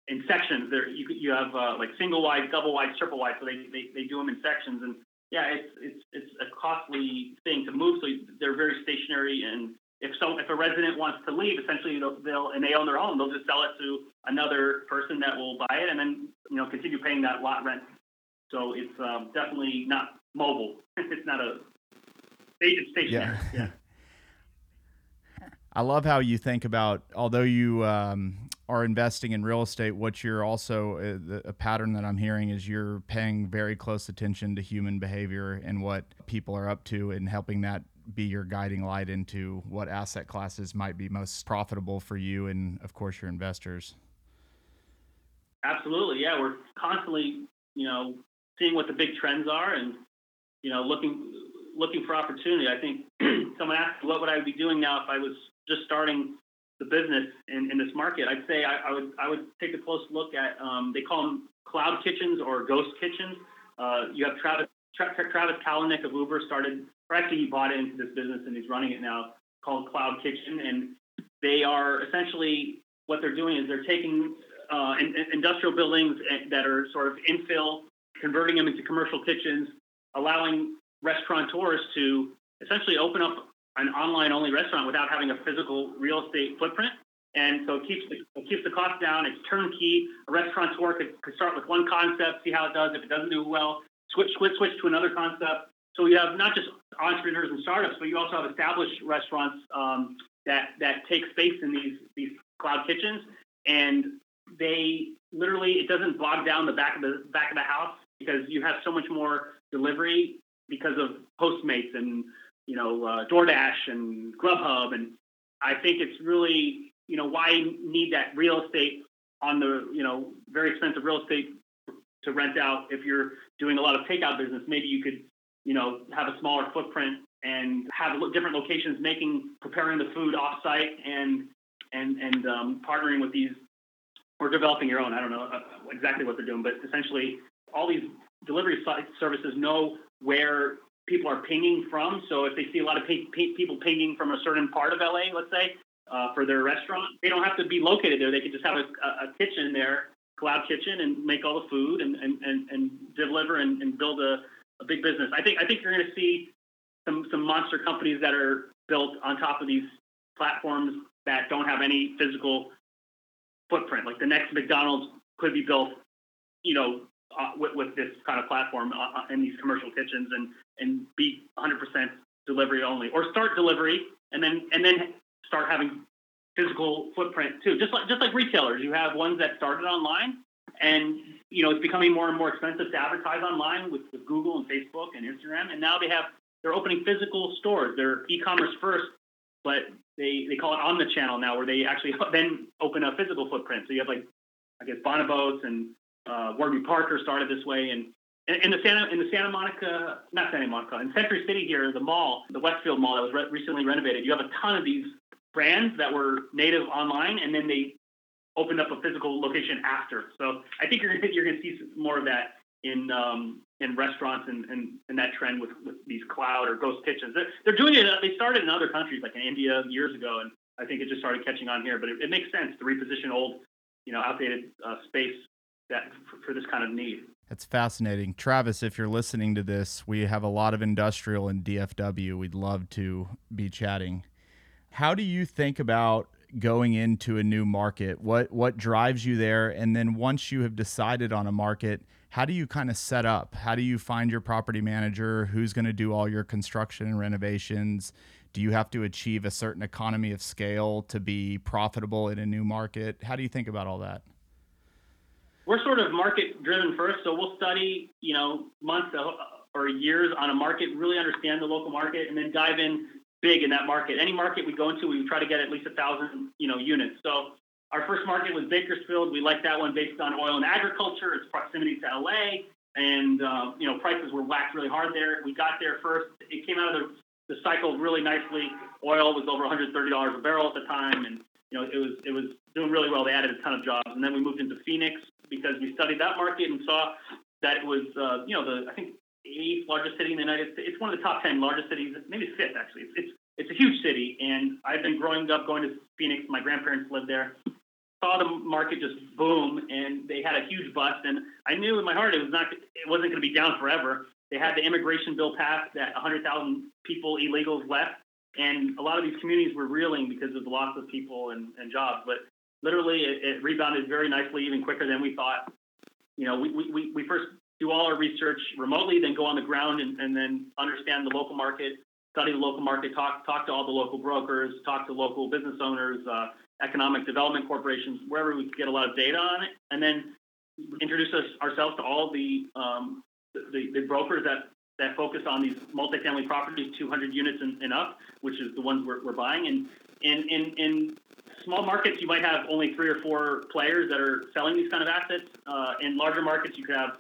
in sections. There, you you have uh, like single wide, double wide, triple wide. So they, they, they do them in sections. And yeah, it's it's it's a costly thing to move. So they're very stationary. And if so, if a resident wants to leave, essentially they'll, they'll and they own their home, they'll just sell it to another person that will buy it, and then you know continue paying that lot rent. So it's um, definitely not mobile. <laughs> it's not a it's stationary. Yeah. yeah. <laughs> I love how you think about, although you um, are investing in real estate, what you're also uh, a pattern that I'm hearing is you're paying very close attention to human behavior and what people are up to, and helping that be your guiding light into what asset classes might be most profitable for you and, of course, your investors. Absolutely, yeah. We're constantly, you know, seeing what the big trends are and you know, looking looking for opportunity. I think <clears throat> someone asked what would I be doing now if I was just starting the business in, in this market. I'd say I, I would I would take a close look at um, they call them cloud kitchens or ghost kitchens. Uh, you have Travis Tra- Travis Kalanick of Uber started, or actually he bought into this business and he's running it now called Cloud Kitchen, and they are essentially what they're doing is they're taking uh, in, in industrial buildings that are sort of infill, converting them into commercial kitchens, allowing restaurateurs to essentially open up an online only restaurant without having a physical real estate footprint. And so it keeps the, it keeps the cost down. It's turnkey. A restaurateur could, could start with one concept, see how it does. If it doesn't do well, switch switch switch to another concept. So you have not just entrepreneurs and startups, but you also have established restaurants um, that that take space in these these cloud kitchens, and they literally it doesn't bog down the back of the back of the house because you have so much more delivery because of Postmates and you know uh, DoorDash and Grubhub, and I think it's really you know why need that real estate on the you know very expensive real estate to rent out if you're doing a lot of takeout business. Maybe you could you know have a smaller footprint and have different locations making preparing the food offsite and and and um, partnering with these or developing your own. I don't know uh, exactly what they're doing, but essentially all these delivery services know where people are pinging from. So if they see a lot of people pinging from a certain part of LA, let's say, uh, for their restaurant, they don't have to be located there. They can just have a, a kitchen there, cloud kitchen, and make all the food and, and, and, and deliver and, and build a, a big business. I think I think you're going to see some some monster companies that are built on top of these platforms that don't have any physical footprint. Like the next McDonald's could be built, you know, uh, with, with this kind of platform uh, uh in these commercial kitchens and and be 100% delivery only, or start delivery and then and then start having physical footprint too. Just like just like retailers, you have ones that started online, and you know it's becoming more and more expensive to advertise online with, with Google and Facebook and Instagram, and now they have they're opening physical stores. They're e-commerce first, but they they call it omnichannel now, where they actually <laughs> then open a physical footprint. So you have like I guess Bonobos and uh, Warby Parker started this way, and in, the Santa in the Santa Monica, not Santa Monica, in Century City here, the mall, the Westfield Mall that was re- recently renovated. You have a ton of these brands that were native online, and then they opened up a physical location after. So I think you're you're going to see more of that in um, in restaurants and, and, and that trend with, with these cloud or ghost kitchens. They're, they're doing it. They started in other countries like in India years ago, and I think it just started catching on here. But it, it makes sense to reposition old, you know, outdated uh, space that for, for this kind of need. That's fascinating. Travis, if you're listening to this, we have a lot of industrial in DFW. We'd love to be chatting. How do you think about going into a new market? What what drives you there? And then once you have decided on a market, how do you kind of set up? How do you find your property manager? Who's going to do all your construction and renovations? Do you have to achieve a certain economy of scale to be profitable in a new market? How do you think about all that? We're sort of market driven first, so we'll study, you know, months or years on a market, really understand the local market, and then dive in big in that market. Any market we go into, we try to get at least a thousand, you know, units. So our first market was Bakersfield. We liked that one based on oil and agriculture, its proximity to LA, and uh, you know, prices were whacked really hard there. We got there first. It came out of the, the cycle really nicely. Oil was over $130 a barrel at the time, and you know, it was it was doing really well. They added a ton of jobs, and then we moved into Phoenix because we studied that market and saw that it was, uh, you know, the I think eighth largest city in the United States. It's one of the top ten largest cities, maybe fifth actually. It's, it's it's a huge city, and I've been growing up going to Phoenix. My grandparents lived there. Saw the market just boom, and they had a huge bust. And I knew in my heart it was not, it wasn't going to be down forever. They had the immigration bill passed that 100,000 people illegals left, and a lot of these communities were reeling because of the loss of people and, and jobs. But literally, it, it, rebounded very nicely, even quicker than we thought. You know, we, we, we first do all our research remotely, then go on the ground and, and then understand the local market, study the local market, talk talk to all the local brokers, talk to local business owners, uh, economic development corporations, wherever we could get a lot of data on it, and then introduce us, ourselves to all the, um, the, the brokers that that focus on these multifamily properties, 200 units and, and up, which is the ones we're, we're buying. And in, in, in small markets, you might have only three or four players that are selling these kind of assets. Uh, in larger markets, you could have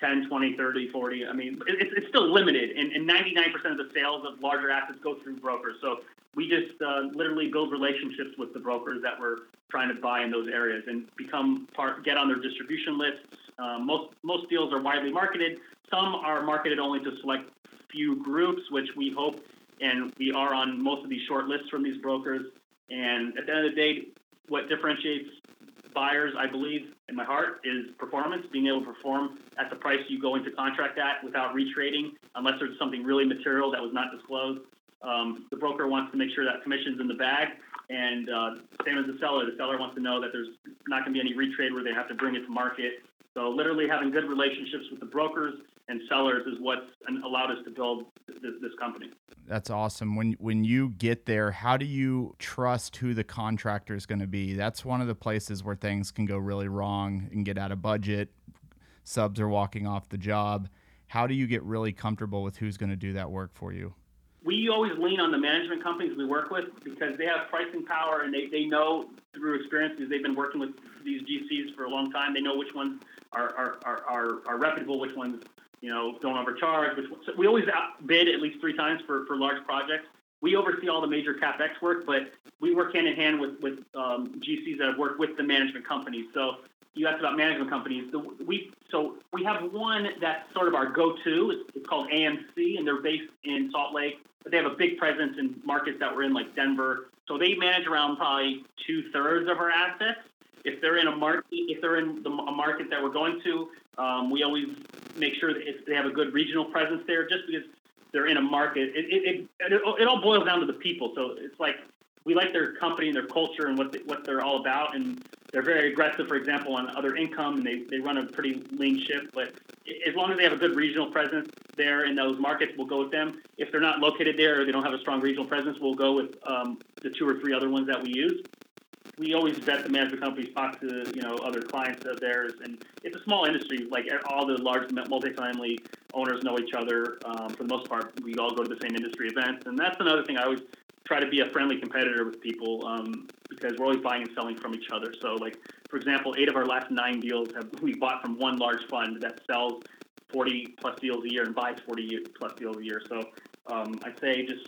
10, 20, 30, 40. I mean, it's, it's still limited. And, and 99% of the sales of larger assets go through brokers. So we just uh, literally build relationships with the brokers that we're trying to buy in those areas and become part, get on their distribution lists. Um, most most deals are widely marketed. Some are marketed only to select few groups, which we hope, and we are on most of these short lists from these brokers. And at the end of the day, what differentiates buyers, I believe, in my heart, is performance, being able to perform at the price you go into contract at without retrading, unless there's something really material that was not disclosed. Um, the broker wants to make sure that commission's in the bag, and uh, same as the seller. The seller wants to know that there's not going to be any retrade where they have to bring it to market. So literally having good relationships with the brokers and sellers is what's allowed us to build this, this, company. That's awesome. When when you get there, how do you trust who the contractor is going to be? That's one of the places where things can go really wrong and get out of budget. Subs are walking off the job. How do you get really comfortable with who's going to do that work for you? We always lean on the management companies we work with because they have pricing power and they, they know through experience because they've been working with these GCs for a long time. They know which ones are, are, are, are, are reputable, which ones you know, don't overcharge. Which we always bid at least three times for, for large projects. We oversee all the major capex work, but we work hand in hand with with um, GCs that have worked with the management companies. So you asked about management companies. The, we so we have one that's sort of our go-to. It's, it's called AMC, and they're based in Salt Lake, but they have a big presence in markets that we're in, like Denver. So they manage around probably two thirds of our assets. If they're in a market, if they're in the, a market that we're going to, um, we always make sure that they have a good regional presence there, just because they're in a market. It, it, it, it, all boils down to the people. So it's like we like their company and their culture and what they, what they're all about, and they're very aggressive. For example, on other income, and they, they run a pretty lean ship. But as long as they have a good regional presence there in those markets, we'll go with them. If they're not located there or they don't have a strong regional presence, we'll go with um, the two or three other ones that we use we always vet the management companies, talk to you know other clients of theirs, and it's a small industry. Like all the large multifamily owners know each other. Um, for the most part, we all go to the same industry events, and that's another thing I always try to be a friendly competitor with people um, because we're always buying and selling from each other. So, like for example, eight of our last nine deals have we bought from one large fund that sells 40 plus deals a year and buys 40 plus deals a year. So, um, I'd say just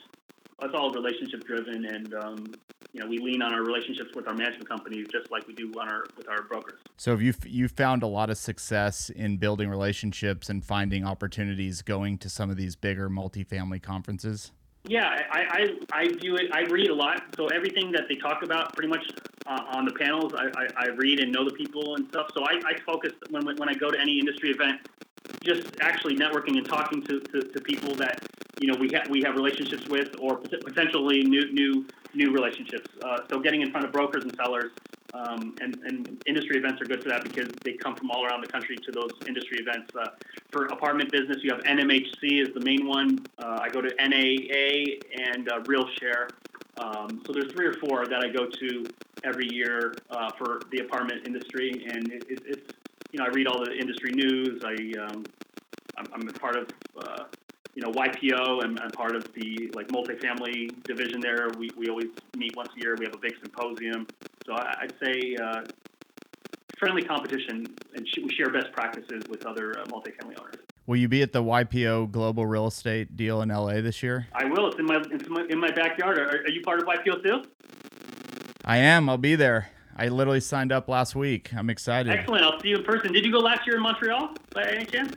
it's all relationship driven, and um, you know we lean on our relationships with our management companies just like we do on our with our brokers. So have you you found a lot of success in building relationships and finding opportunities going to some of these bigger multifamily conferences? Yeah, I, I, I view it. I read a lot, so everything that they talk about, pretty much uh, on the panels, I, I, I, read and know the people and stuff. So I, I focus when when I go to any industry event, just actually networking and talking to, to, to people that you know we have we have relationships with or potentially new new new relationships. Uh, so getting in front of brokers and sellers um, and, and industry events are good for that because they come from all around the country to those industry events. Uh, for apartment business, you have NMHC is the main one. Uh, I go to NAA and uh, RealShare. Um, so there's three or four that I go to every year uh, for the apartment industry, and it, it, it's you know I read all the industry news. I um, I'm, I'm a part of uh, you know, YPO and, and part of the like multifamily division there. We, we always meet once a year. We have a big symposium. So I, would say uh, friendly competition, and sh- we share best practices with other uh, multifamily owners. Will you be at the YPO Global Real Estate deal in LA this year? I will. It's in my it's in my, in my backyard. Are, are you part of YPO too? I am. I'll be there. I literally signed up last week. I'm excited. Excellent. I'll see you in person. Did you go last year in Montreal by any chance?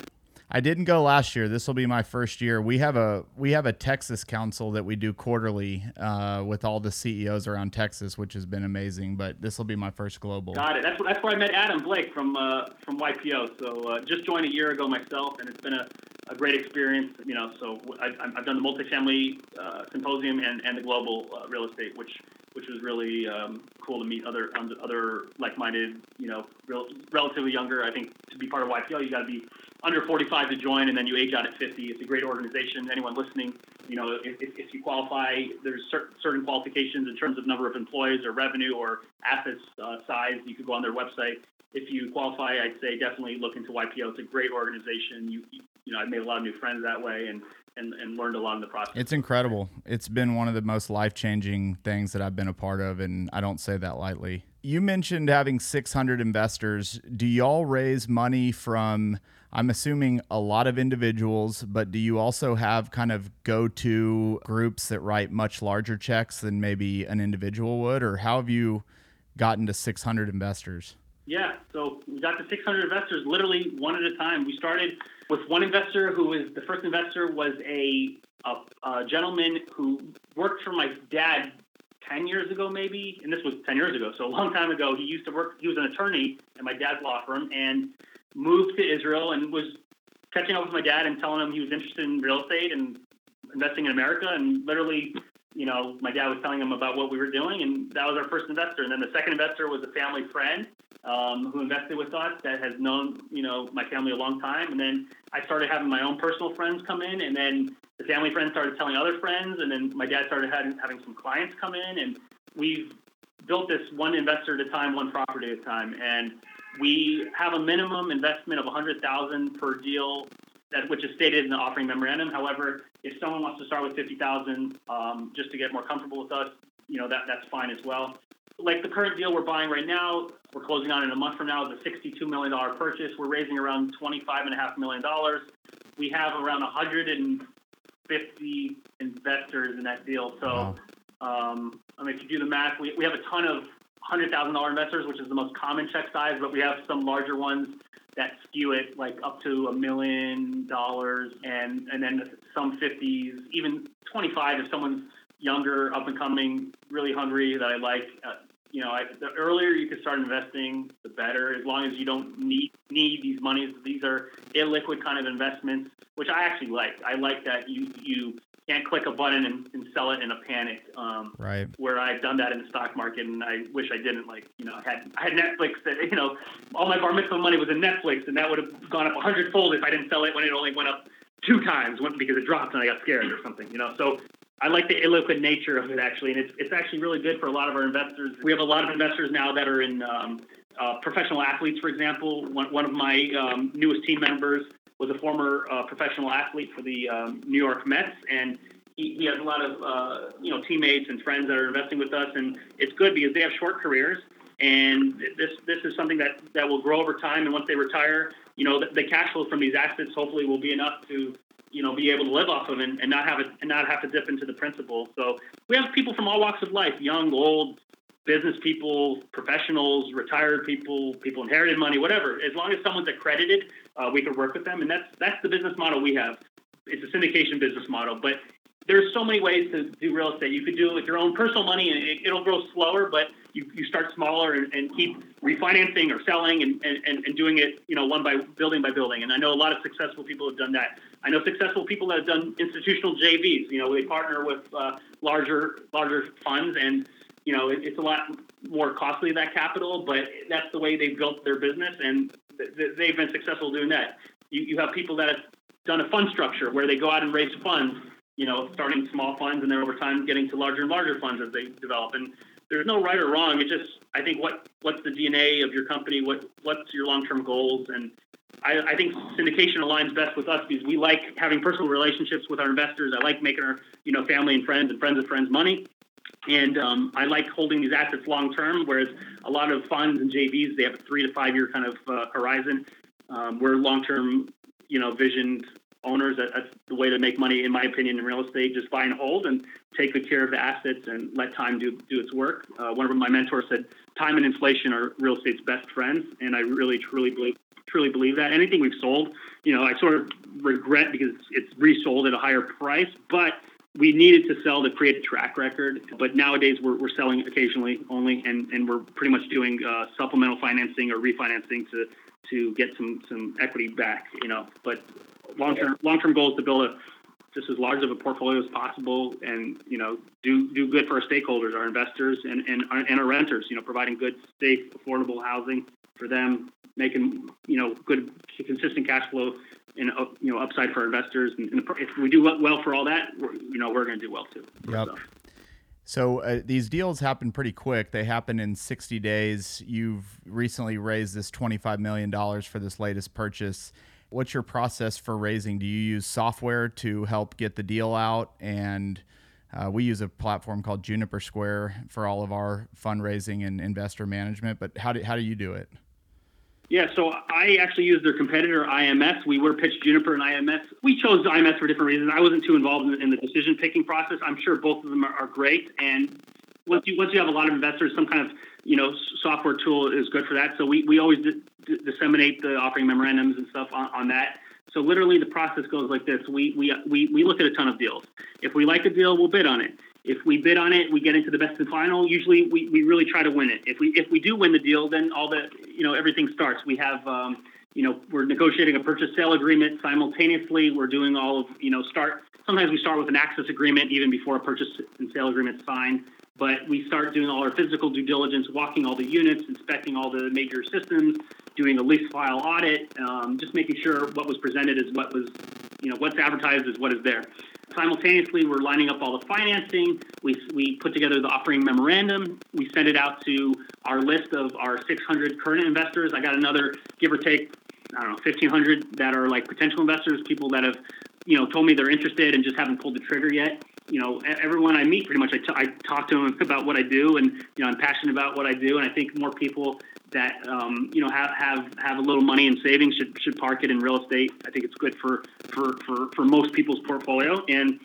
I didn't go last year. This will be my first year. We have a we have a Texas council that we do quarterly uh, with all the CEOs around Texas, which has been amazing. But this will be my first global. Got it. That's that's where I met Adam Blake from uh, from YPO. So uh, just joined a year ago myself, and it's been a, a great experience. You know, so I, have done the multifamily uh, symposium and, and the global uh, real estate, which which was really um, cool to meet other other like-minded, you know, real, relatively younger. I think to be part of YPO, you got to be under 45 to join, and then you age out at 50. It's a great organization. Anyone listening, you know, if, if you qualify, there's certain qualifications in terms of number of employees or revenue or assets uh, size. You could go on their website. If you qualify, I'd say definitely look into YPO. It's a great organization. You, you know, I've made a lot of new friends that way, and and, and learned a lot in the process. It's incredible. It's been one of the most life changing things that I've been a part of, and I don't say that lightly. You mentioned having 600 investors. Do y'all raise money from I'm assuming a lot of individuals, but do you also have kind of go to groups that write much larger checks than maybe an individual would? Or how have you gotten to 600 investors? Yeah, so we got to 600 investors literally one at a time. We started with one investor who was the first investor was a, a, a gentleman who worked for my dad 10 years ago, maybe, and this was 10 years ago, so a long time ago. He used to work, he was an attorney at my dad's law firm, and moved to Israel and was catching up with my dad and telling him he was interested in real estate and investing in America. And literally, you know, my dad was telling him about what we were doing, and that was our first investor. And then the second investor was a family friend um, who invested with us that has known, you know, my family a long time. And then I started having my own personal friends come in, and then the family friends started telling other friends, and then my dad started having, having some clients come in, and we've built this one investor at a time, one property at a time. And we have a minimum investment of 100,000 per deal, that which is stated in the offering memorandum. However, if someone wants to start with 50,000 um, just to get more comfortable with us, you know that that's fine as well. Like the current deal we're buying right now, we're closing on in a month from now is a 62 million dollar purchase. We're raising around 25 and a half million dollars. We have around 150 investors in that deal. So. Wow. Um, I mean, if you do the math, we, we have a ton of $100,000 investors, which is the most common check size, but we have some larger ones that skew it like up to a million dollars and and then some 50s even 25 if someone's younger up and coming really hungry that i like uh, you know I, the earlier you can start investing the better as long as you don't need need these monies these are illiquid kind of investments which i actually like i like that you you can't click a button and, and sell it in a panic. Um, right. Where I've done that in the stock market, and I wish I didn't. Like, you know, I had I had Netflix that you know, all my bar mitzvah money was in Netflix, and that would have gone up a hundredfold if I didn't sell it when it only went up two times because it dropped and I got scared or something. You know, so I like the illiquid nature of it actually, and it's it's actually really good for a lot of our investors. We have a lot of investors now that are in. Um, uh, professional athletes, for example, one, one of my um, newest team members was a former uh, professional athlete for the um, New York Mets, and he, he has a lot of uh, you know teammates and friends that are investing with us, and it's good because they have short careers, and this this is something that that will grow over time. And once they retire, you know the, the cash flow from these assets hopefully will be enough to you know be able to live off of and, and not have it and not have to dip into the principal. So we have people from all walks of life, young, old, business people, professionals, retired people, people inherited money, whatever. As long as someone's accredited, uh, we can work with them, and that's that's the business model we have. It's a syndication business model, but there's so many ways to do real estate. You could do it with your own personal money, and it, will grow slower, but you, you start smaller and, and keep refinancing or selling and, and, and doing it, you know, one by building by building. And I know a lot of successful people have done that. I know successful people that have done institutional JVs. You know, they partner with uh, larger larger funds, and you know, it, it's a lot more costly that capital, but that's the way they've built their business, and th- they've been successful doing that. You, you have people that have done a fund structure where they go out and raise funds you know, starting small funds and then over time getting to larger and larger funds as they develop. And there's no right or wrong. It's just I think what what's the DNA of your company, what what's your long term goals, and I, I, think syndication aligns best with us because we like having personal relationships with our investors. I like making our you know family and friends and friends of friends money. And um, I like holding these assets long term, whereas a lot of funds and JVs they have a three to five year kind of uh, horizon. Um, we're long term, you know, visioned owners. That, that's the way to make money, in my opinion, in real estate. Just buy and hold and take good care of the assets and let time do do its work. Uh, one of my mentors said, "Time and inflation are real estate's best friends," and I really, truly believe truly believe that. Anything we've sold, you know, I sort of regret because it's resold at a higher price, but we needed to sell to create a track record, but nowadays we're, we're selling occasionally only, and, and we're pretty much doing uh, supplemental financing or refinancing to to get some some equity back, you know. But long term long term goal is to build a just as large of a portfolio as possible, and you know, do do good for our stakeholders, our investors, and and and our renters. You know, providing good, safe, affordable housing for them, making you know good, consistent cash flow and you know upside for our investors. And, and if we do well for all that, you know, we're going to do well too. Yep. So. So uh, these deals happen pretty quick. They happen in 60 days. You've recently raised this $25 million for this latest purchase. What's your process for raising? Do you use software to help get the deal out? And uh, we use a platform called Juniper Square for all of our fundraising and investor management. But how do, how do you do it? Yeah, so I actually use their competitor IMS. We were pitched Juniper and IMS. We chose IMS for different reasons. I wasn't too involved in, the decision picking process. I'm sure both of them are, great. And once you once you have a lot of investors, some kind of you know software tool is good for that. So we, we always disseminate the offering memorandums and stuff on, on that. So literally, the process goes like this: we, we we we look at a ton of deals. If we like a deal, we'll bid on it. If we bid on it, we get into the best and final. Usually, we, we really try to win it. If we if we do win the deal, then all the you know everything starts. We have um, you know we're negotiating a purchase sale agreement simultaneously. We're doing all of you know start. Sometimes we start with an access agreement even before a purchase and sale agreement signed. But we start doing all our physical due diligence, walking all the units, inspecting all the major systems, doing a lease file audit, um, just making sure what was presented is what was, you know, what's advertised is what is there. Simultaneously, we're lining up all the financing. We, we put together the offering memorandum. We send it out to our list of our 600 current investors. I got another, give or take, I don't know, 1,500 that are like potential investors, people that have, you know, told me they're interested and just haven't pulled the trigger yet. You know, everyone I meet, pretty much, I, t- I talk to them <laughs> about what I do, and you know, I'm passionate about what I do, and I think more people that um, you know have, have have a little money in savings should should park it in real estate. I think it's good for for for, for most people's portfolio. And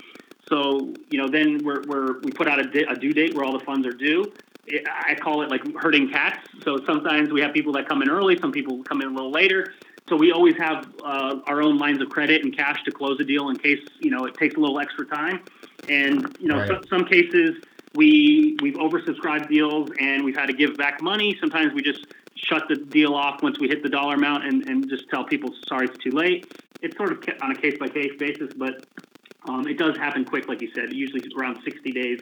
So you know, then we're, we're we put out a, di- a due date where all the funds are due. It, I call it like herding cats. So sometimes we have people that come in early, some people come in a little later. So we always have uh, our own lines of credit and cash to close a deal in case you know it takes a little extra time. And you know, Right. so, some cases we we've oversubscribed deals and we've had to give back money. Sometimes we just shut the deal off once we hit the dollar amount and, and just tell people sorry it's too late. It's sort of on a case by case basis, but um, it does happen quick, like you said. Usually around 60 days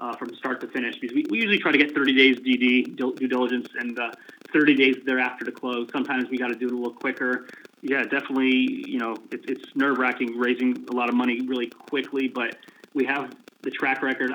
uh, from start to finish because we, we usually try to get 30 days DD due due diligence and uh, 30 days thereafter to close. Sometimes we got to do it a little quicker. Yeah, definitely. You know, it, it's nerve wracking raising a lot of money really quickly, but we have the track record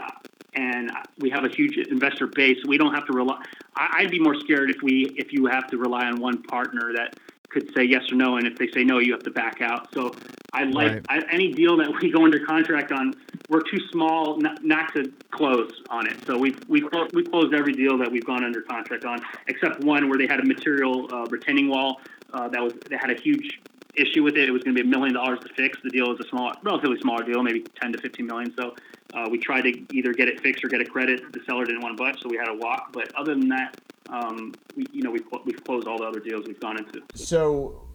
and we have a huge investor base. We don't have to rely. I'd be more scared if we if you have to rely on one partner that could say yes or no, and if they say no, you have to back out. So I like Right. I, any deal that we go under contract on. We're too small not, not to close on it. So we've we clo- we closed every deal that we've gone under contract on, except one where they had a material uh, retaining wall uh, that was that had a huge issue with it. It was going to be a million dollars to fix. The deal is a small, relatively smaller deal, maybe 10 to 15 million. So uh, we tried to either get it fixed or get a credit. The seller didn't want to budge, so we had a walk. But other than that, um, we, you know, we've, we've closed all the other deals we've gone into. So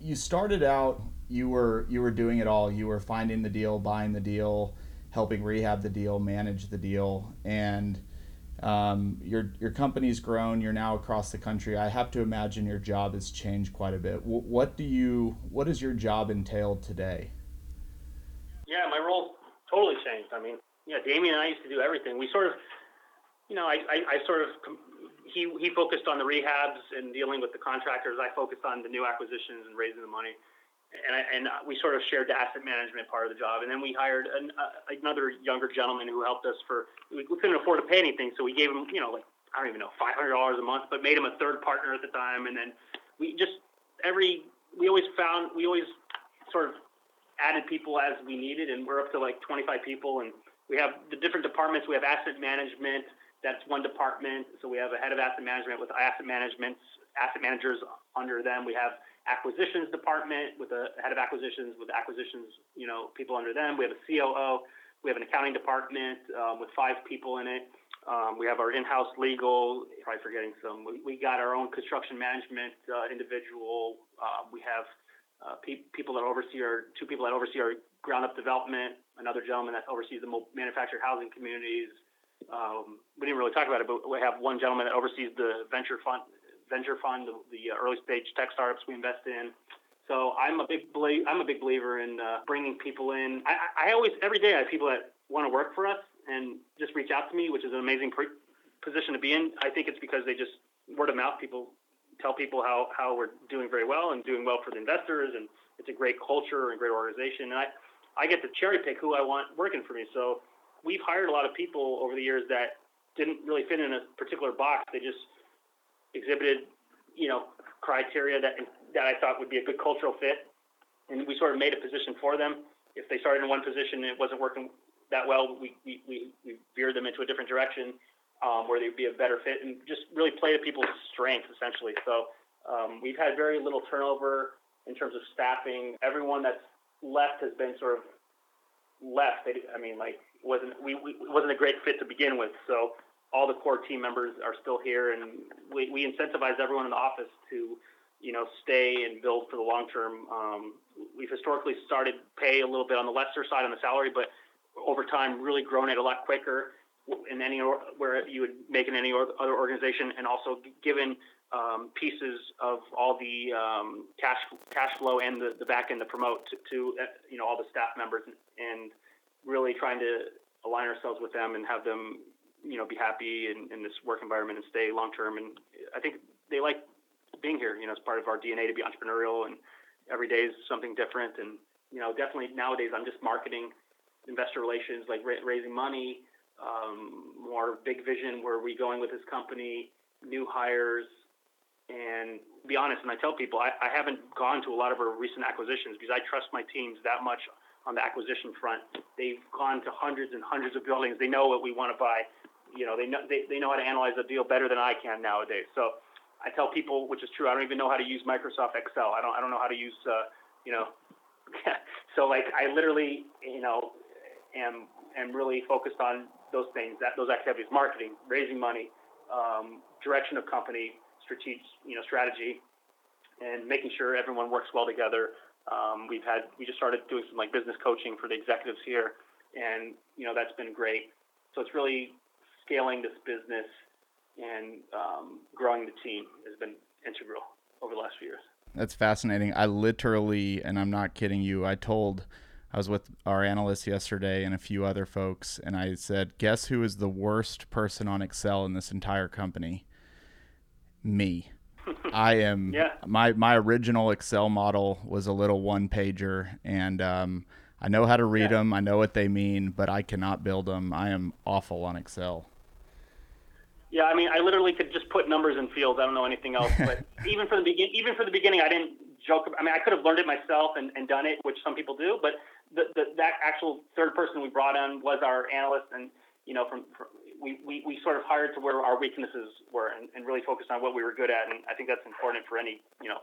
you started out you were you were doing it all. You were finding the deal, buying the deal, helping rehab the deal, manage the deal, and um, your your company's grown. You're now across the country. I have to imagine your job has changed quite a bit. Wh- What do you what does your job entail today? Yeah, my role totally changed. I mean, yeah, Damien and I used to do everything. We sort of, you know, I, I, I sort of, he, he focused on the rehabs and dealing with the contractors. I focused on the new acquisitions and raising the money. And, I, and we sort of shared the asset management part of the job. And then we hired an, uh, another younger gentleman who helped us for, we, we couldn't afford to pay anything. So we gave him, you know, like, I don't even know, $500 a month, but made him a third partner at the time. And then we just, every, we always found, we always sort of added people as we needed, and we're up to like 25 people. And we have the different departments. We have asset management. That's one department. So we have a head of asset management with asset management asset managers under them. We have acquisitions department with a head of acquisitions with acquisitions, you know, people under them. We have a COO. We have an accounting department um, with five people in it. Um, we have our in-house legal. Probably forgetting some. We, we got our own construction management uh, individual. Uh, we have uh, pe- people that oversee our two people that oversee our ground up development, another gentleman that oversees the manufactured housing communities. Um, we didn't really talk about it, but we have one gentleman that oversees the venture fund, venture fund, the, the uh, early stage tech startups we invest in. So I'm a big belie- I'm a big believer in uh, bringing people in. I, I I always every day I have people that want to work for us and just reach out to me, which is an amazing pre- position to be in. I think it's because they just word of mouth. People tell people how, how we're doing very well and doing well for the investors, and it's a great culture and great organization. And I, I get to cherry pick who I want working for me. So we've hired a lot of people over the years that didn't really fit in a particular box. They just exhibited, you know, criteria that that I thought would be a good cultural fit, and we sort of made a position for them. If they started in one position and it wasn't working that well, we we, we, veered them into a different direction um, where they'd be a better fit, and just really play to people's strengths essentially. So um, we've had very little turnover in terms of staffing. Everyone that's left has been sort of left. They, I mean, like wasn't we, we wasn't a great fit to begin with. So all the core team members are still here, and we, we incentivize everyone in the office to, you know, stay and build for the long term. Um, we've historically started pay a little bit on the lesser side on the salary, but over time really grown it a lot quicker in any or, where you would make in any other organization, and also given um, pieces of all the um, cash cash flow and the, the back end to promote to, to uh, you know all the staff members and really trying to align ourselves with them and have them you know be happy in, in this work environment and stay long term and I think they like being here you know it's part of our DNA to be entrepreneurial and every day is something different and you know definitely nowadays I'm just marketing investor relations like ra- raising money um, more big vision where are we going with this company new hires and be honest, and I tell people I, I haven't gone to a lot of our recent acquisitions because I trust my teams that much on the acquisition front. They've gone to hundreds and hundreds of buildings. They know what we want to buy. You know, they know they, they know how to analyze a deal better than I can nowadays. So I tell people, which is true, I don't even know how to use Microsoft Excel. I don't I don't know how to use uh, you know <laughs> so like I literally, you know, am am really focused on those things, that those activities, marketing, raising money, um, direction of company, strategic, you know, strategy, and making sure everyone works well together. Um, we've had we just started doing some like business coaching for the executives here, and you know that's been great. So it's really scaling this business and um, growing the team has been integral over the last few years. That's fascinating. I literally, and I'm not kidding you, I told, I was with our analyst yesterday and a few other folks, and I said, guess who is the worst person on Excel in this entire company? Me. <laughs> I am. Yeah. My my original Excel model was a little one pager, and um, I know how to read Yeah. them. I know what they mean, but I cannot build them. I am awful on Excel. Yeah, I mean, I literally could just put numbers in fields. I don't know anything else. But <laughs> even for the begin, even for the beginning, I didn't joke. I mean, I could have learned it myself and, and done it, which some people do. But the, the, that actual third person we brought on was our analyst, and you know, from, from we, we, we sort of hired to where our weaknesses were and, and really focused on what we were good at. And I think that's important for any you know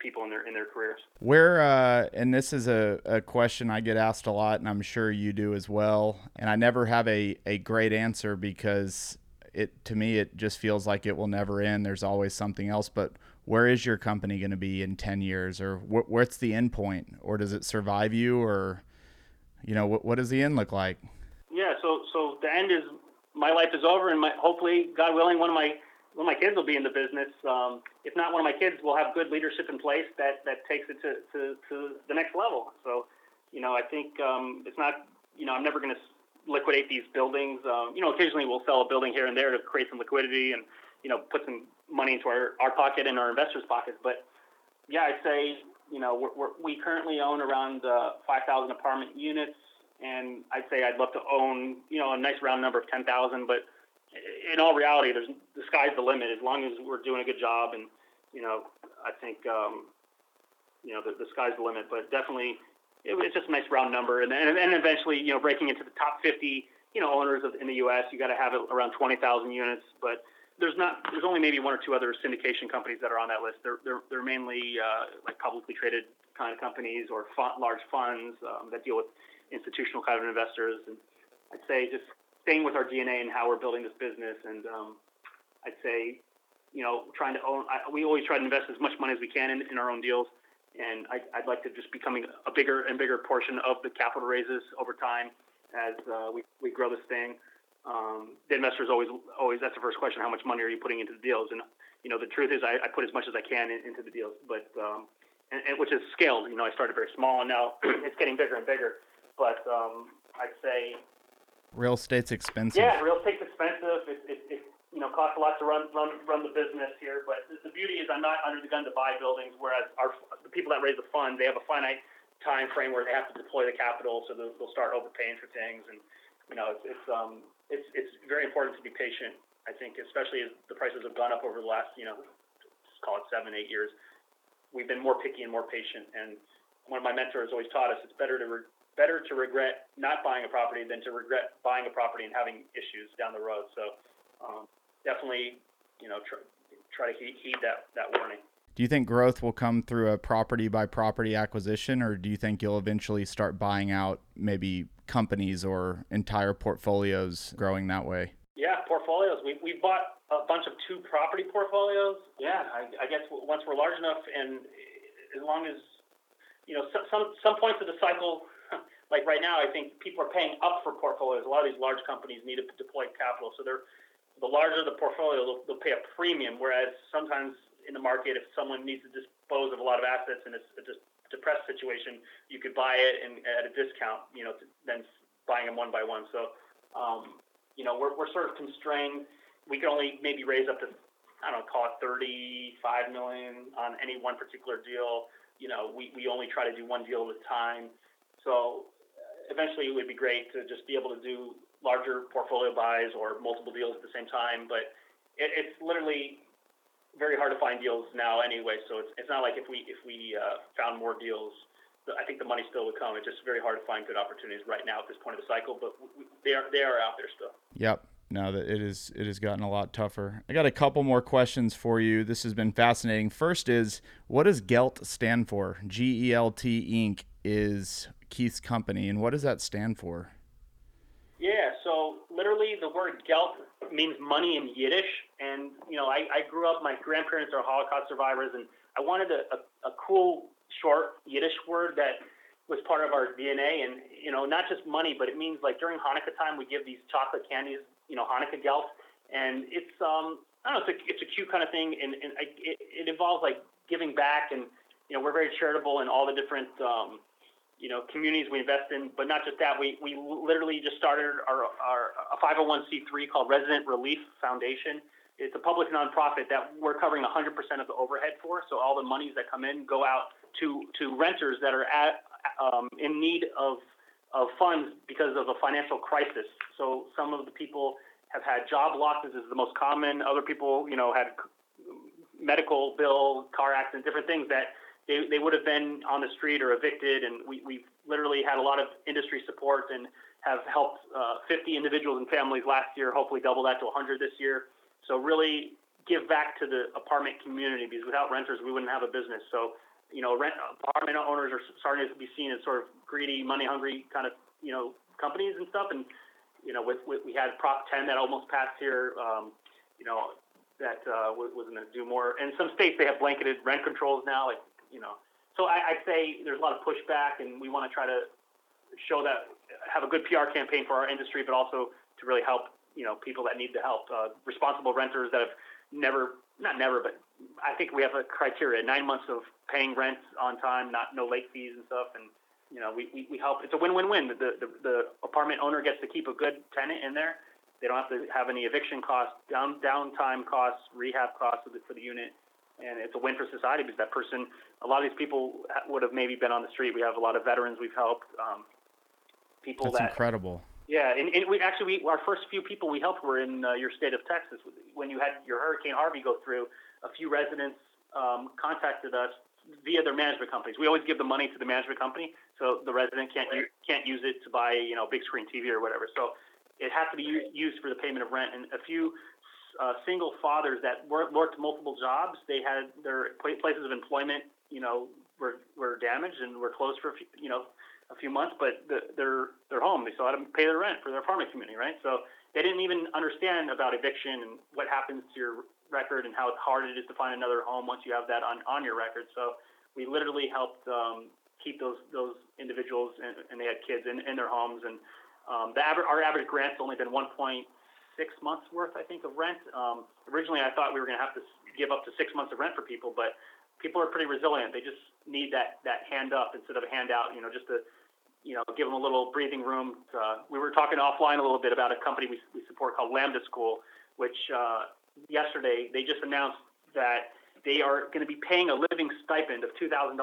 people in their in their careers. Where, uh, and this is a, a question I get asked a lot, and I'm sure you do as well. And I never have a, a great answer because it to me it just feels like it will never end. There's always something else. But where is your company going to be in 10 years, or wh- what's the end point, or does it survive you, or you know what, what does the end look like? Yeah, so so the end is my life is over, and my hopefully, God willing, one of my one of my kids will be in the business. Um, if not, one of my kids will have good leadership in place that that takes it to to, to the next level. So, you know, I think um, it's not you know I'm never going to liquidate these buildings. Um, you know, occasionally we'll sell a building here and there to create some liquidity and you know put some money into our our pocket and our investors' pockets. But yeah, I'd say you know we're, we're, we currently own around uh, 5,000 apartment units and I'd say I'd love to own, you know, a nice round number of ten thousand. But in all reality, there's the sky's the limit. As long as we're doing a good job, and you know, I think um, you know the, the sky's the limit. But definitely, it, it's just a nice round number, and then and eventually, you know, breaking into the top fifty, you know, owners of, in the U.S. You got to have it around twenty thousand units, but. There's not. There's only maybe one or two other syndication companies that are on that list. They're they're, they're mainly uh, like publicly traded kind of companies or large funds um, that deal with institutional kind of investors. And I'd say just staying with our DNA and how we're building this business. And um, I'd say, you know, trying to own, I, we always try to invest as much money as we can in, in our own deals. And I, I'd like to just becoming a bigger and bigger portion of the capital raises over time as uh, we, we grow this thing. Um, the investors always, always, that's the first question. How much money are you putting into the deals? And, you know, the truth is I, I put as much as I can in, into the deals, but, um, and, and which is scaled. You know, I started very small and now <clears throat> it's getting bigger and bigger but um, I'd say Real estate's expensive. yeah, real estate's expensive. It, it, it you know costs a lot to run run run the business here. But the, beauty is I'm not under the gun to buy buildings. Whereas our people that raise the fund, they have a finite time frame where they have to deploy the capital, so they'll, they'll start overpaying for things. And you know it's it's um it's it's very important to be patient. I think especially as the prices have gone up over the last you know let's call it seven eight years. We've been more picky and more patient. And one of my mentors always taught us it's better to re- better to regret not buying a property than to regret buying a property and having issues down the road. So um, definitely, you know, try, try to heed, heed that, that warning. Do you think growth will come through a property by property acquisition, or do you think you'll eventually start buying out maybe companies or entire portfolios growing that way? Yeah, portfolios. We, we bought a bunch of two property portfolios. Yeah, I, I guess once we're large enough and as long as, you know, some, some, some points of the cycle, <laughs> like right now, I think people are paying up for portfolios. A lot of these large companies need to deploy capital. So they're, the larger the portfolio, they'll, they'll pay a premium. Whereas sometimes in the market, if someone needs to dispose of a lot of assets and it's a depressed situation, you could buy it and at a discount, you know, than buying them one by one. So, um, you know, we're, we're sort of constrained. We can only maybe raise up to, I don't know, call it 35 million on any one particular deal. You know, we, we only try to do one deal at a time. So uh, eventually it would be great to just be able to do larger portfolio buys or multiple deals at the same time. But it, it's literally very hard to find deals now anyway. So it's, it's not like if we if we uh, found more deals, I think the money still would come. It's just very hard to find good opportunities right now at this point of the cycle. But we, they are they are out there still. Yep. Now that it is it has gotten a lot tougher. I got a couple more questions for you. This has been fascinating. First is what does GELT stand for? G E L T Inc. is Keith's company, and what does that stand for? Yeah. So literally, the word gelt means money in Yiddish, and you know, I, I grew up. My grandparents are Holocaust survivors, and I wanted a, a, a cool short Yiddish word that was part of our DNA, and you know, not just money, but it means like during Hanukkah time, we give these chocolate candies, you know, Hanukkah gelt, and it's um, I don't know, it's a, it's a cute kind of thing, and, and I, it, it involves like giving back, and you know, we're very charitable in all the different um, you know communities we invest in, but not just that. We we literally just started our our a 501c3 called Resident Relief Foundation. It's a public nonprofit that we're covering 100% of the overhead for. So all the monies that come in go out to to renters that are at um, in need of of funds because of a financial crisis. So some of the people have had job losses is the most common. Other people, you know, had medical bill, car accident, different things that they, they would have been on the street or evicted. And we, we've literally had a lot of industry support and have helped uh, 50 individuals and families last year, hopefully double that to 100 this year. So really give back to the apartment community because without renters, we wouldn't have a business. So, you know, rent apartment owners are starting to be seen as sort of greedy, money hungry kind of, you know, companies and stuff. And, you know, with, with we had Prop 10 that almost passed here, um, you know, that uh, was, going to do more. And some states, they have blanketed rent controls now, like, you know. So I, I'd say there's a lot of pushback, and we want to try to show that, have a good PR campaign for our industry, but also to really help, you know, people that need the help. Uh, responsible renters that have never, not never, but I think we have a criteria: nine months of paying rent on time, not no late fees and stuff, and you know, we, we, we help. It's a win-win-win. The, the the apartment owner gets to keep a good tenant in there. They don't have to have any eviction costs, down downtime costs, rehab costs for the, for the unit, and it's a win for society because that person, a lot of these people would have maybe been on the street. We have a lot of veterans we've helped. Um, people That's that incredible. Yeah, and, and we actually we, our first few people we helped were in uh, your state of Texas. When you had your Hurricane Harvey go through, a few residents um, contacted us via their management companies. We always give the money to the management company, so the resident can't u- can't use it to buy you know big screen TV or whatever. So it has to be used for the payment of rent. And a few uh, single fathers that worked, worked multiple jobs, they had their places of employment, you know, were were damaged and were closed for a few, you know a few months, but the, they're they're home. They still had to pay their rent for their apartment community, right? So they didn't even understand about eviction and what happens to your record and how hard it is to find another home once you have that on, on your record. So we literally helped um, keep those those individuals and, and they had kids in, in their homes. And um, the average, our average grant's only been 1.6 months worth, I think, of rent. Um, originally, I thought we were going to have to give up to six months of rent for people, but people are pretty resilient. They just need that that hand up instead of a handout. You know, just to you know give them a little breathing room. To, uh, we were talking offline a little bit about a company we, we support called Lambda School, which uh, yesterday they just announced that they are going to be paying a living stipend of $2,000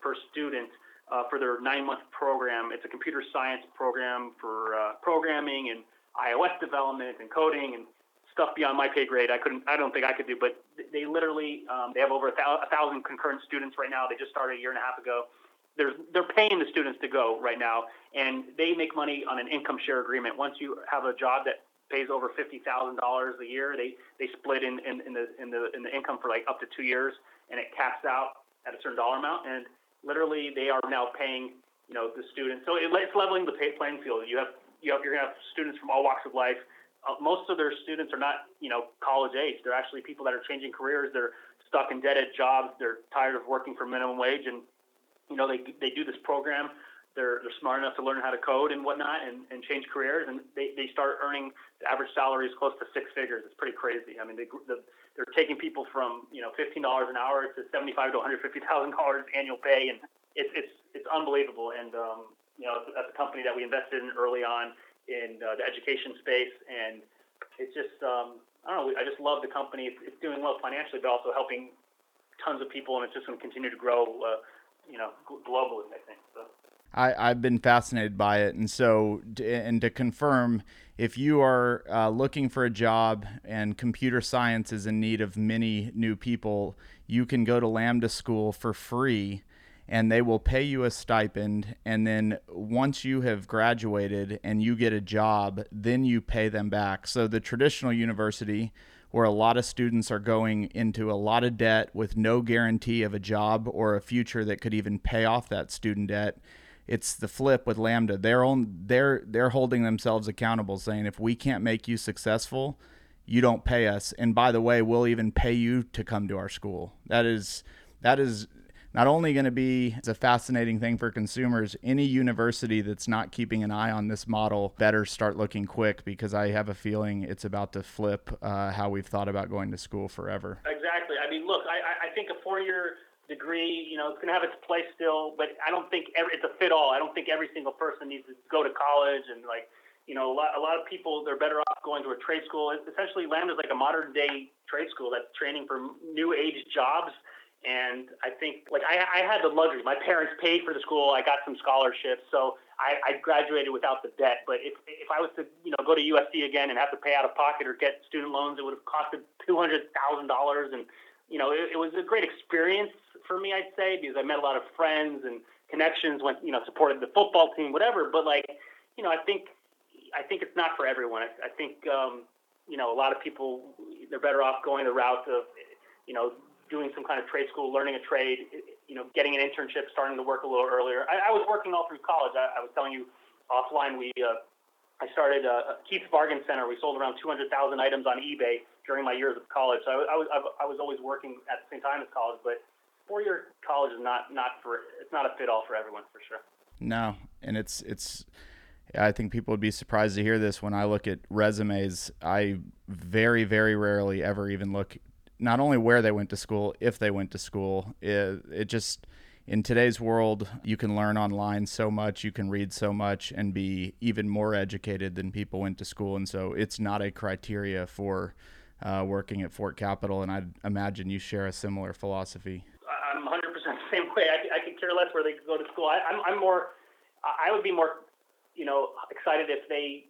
per student uh, for their nine-month program. It's a computer science program for uh, programming and iOS development and coding and stuff beyond my pay grade. I couldn't, I don't think I could do, but they literally, um, they have over a, a thousand concurrent students right now. They just started a year and a half ago. There's, they're paying the students to go right now, and they make money on an income share agreement. Once you have a job that pays over fifty thousand dollars a year. They they split in, in, in the in the in the income for like up to two years, and it caps out at a certain dollar amount. And literally, they are now paying you know the students. So it, it's leveling the pay playing field. You have you know, you're gonna have students from all walks of life. Uh, most of their students are not you know college age. They're actually people that are changing careers. They're stuck in dead end jobs. They're tired of working for minimum wage, and you know they they do this program they're they're smart enough to learn how to code and whatnot and, and change careers and they, they start earning the average salary is close to six figures. It's pretty crazy. I mean they the, they're taking people from you know fifteen dollars an hour to seventy five to one hundred fifty thousand dollars annual pay and it's it's it's unbelievable and um, you know that's a company that we invested in early on in uh, the education space and it's just um, I don't know I just love the company. It's, doing well financially but also helping tons of people and it's just going to continue to grow. Uh, you know, globally, I think. So. I, I've been fascinated by it. And so, and to confirm, if you are uh, looking for a job and computer science is in need of many new people, you can go to Lambda School for free and they will pay you a stipend. And then once you have graduated and you get a job, then you pay them back. So, the traditional university, where a lot of students are going into a lot of debt with no guarantee of a job or a future that could even pay off that student debt it's the flip with Lambda. They're on they're they're holding themselves accountable, saying if we can't make you successful, you don't pay us. And by the way, we'll even pay you to come to our school. That is that is not only going to be it's a fascinating thing for consumers any university that's not keeping an eye on this model better start looking quick because i have a feeling it's about to flip uh, how we've thought about going to school forever exactly i mean look i, I think a four-year degree you know it's going to have its place still but i don't think every, it's a fit all i don't think every single person needs to go to college and like you know, a lot, a lot of people, they're better off going to a trade school. Essentially, Lambda is like a modern day trade school that's training for new age jobs. And I think, like, I, I had the luxury. My parents paid for the school. I got some scholarships, so I, I graduated without the debt. But if, if I was to, you know, go to USC again and have to pay out of pocket or get student loans, it would have costed two hundred thousand dollars. And you know, it, it was a great experience for me, I'd say, because I met a lot of friends and connections. Went, you know, supported the football team, whatever. But like, you know, I think I think it's not for everyone. I, I think um, you know a lot of people they're better off going the route of you know doing some kind of trade school, learning a trade, you know, getting an internship, starting to work a little earlier. I, I was working all through college. I, I was telling you offline. We uh, I started uh, Keith's Bargain Center. We sold around 200,000 items on eBay during my years of college. So I, I was I was always working at the same time as college, but four year college is not not for it's not a fit all for everyone for sure. No, and it's it's I think people would be surprised to hear this when I look at resumes. I very, very rarely ever even look not only where they went to school, if they went to school. It, it just, in today's world, you can learn online so much, you can read so much, and be even more educated than people went to school. And so it's not a criteria for uh, working at Fort Capital. And I imagine you share a similar philosophy. I'm 100% the same way. I, I could care less where they go to school. I, I'm, I'm more, I would be more you know, excited if they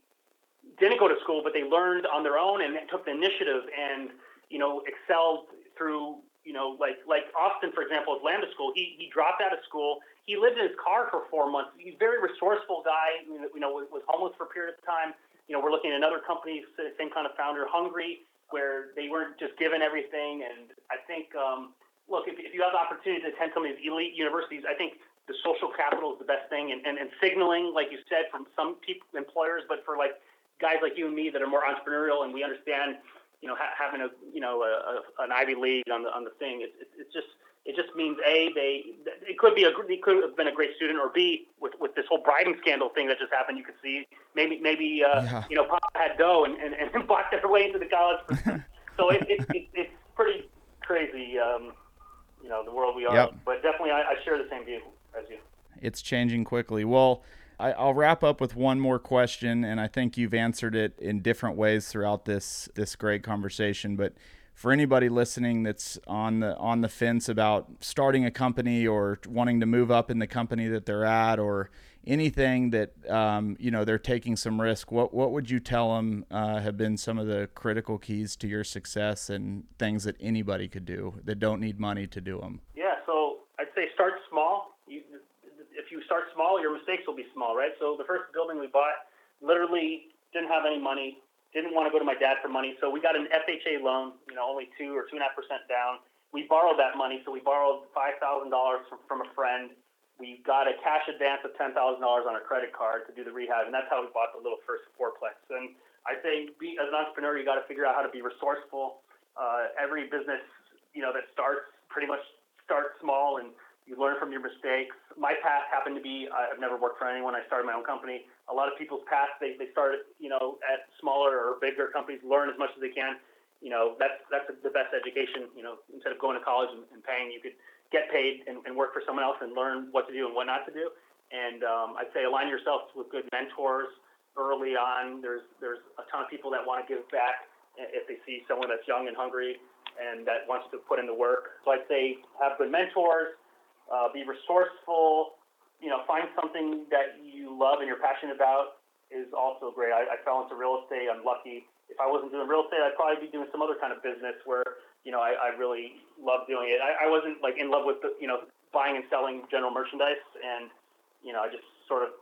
didn't go to school, but they learned on their own and took the initiative and, you know, excelled through, you know, like like Austin, for example, at Lambda School. He he dropped out of school. He lived in his car for four months. He's a very resourceful guy. You know, was homeless for a period of time. You know, we're looking at another company, same kind of founder, Hungry, where they weren't just given everything. And I think, um, look, if, if you have the opportunity to attend some of these elite universities, I think the social capital is the best thing, and, and, and signaling, like you said, from some people, employers, but for like guys like you and me that are more entrepreneurial and we understand, you know, ha- having a you know a, a, an Ivy League on the on the thing, it, it, it's just it just means a they it could be a it could have been a great student, or b with with this whole bribing scandal thing that just happened, you could see maybe maybe uh, yeah. you know Papa had dough and, and, and <laughs> bought their way into the college. <laughs> so it, it, it, it's pretty crazy, um, you know, the world we are. Yep. But definitely, I, I share the same view as you. It's changing quickly. Well, I, will wrap up with one more question, and I think you've answered it in different ways throughout this this great conversation. But for anybody listening that's on the on the fence about starting a company or wanting to move up in the company that they're at, or anything that um, you know they're taking some risk, what what would you tell them uh, have been some of the critical keys to your success and things that anybody could do that don't need money to do them? Yeah, so I'd say start small if you start small, your mistakes will be small, right? So the first building we bought, literally didn't have any money, didn't want to go to my dad for money, so we got an FHA loan, you know, only two or two and a half percent down. We borrowed that money, so we borrowed five thousand dollars from a friend. We got a cash advance of ten thousand dollars on a credit card to do the rehab, and that's how we bought the little first fourplex. And I say, be as an entrepreneur, you got to figure out how to be resourceful. Uh, every business, you know, that starts pretty much starts small and you learn from your mistakes. My path happened to be I've never worked for anyone. I started my own company. A lot of people's paths they, they start you know at smaller or bigger companies, learn as much as they can. You know that's that's the best education. You know instead of going to college and, and paying, you could get paid and, and work for someone else and learn what to do and what not to do. And um, I'd say align yourself with good mentors early on. There's there's a ton of people that want to give back if they see someone that's young and hungry and that wants to put in the work. So I'd say have good mentors uh, be resourceful, you know, find something that you love and you're passionate about is also great. I, I fell into real estate. I'm lucky. If I wasn't doing real estate, I'd probably be doing some other kind of business where, you know, I, I really love doing it. I, I wasn't like in love with, the, you know, buying and selling general merchandise. And, you know, I just sort of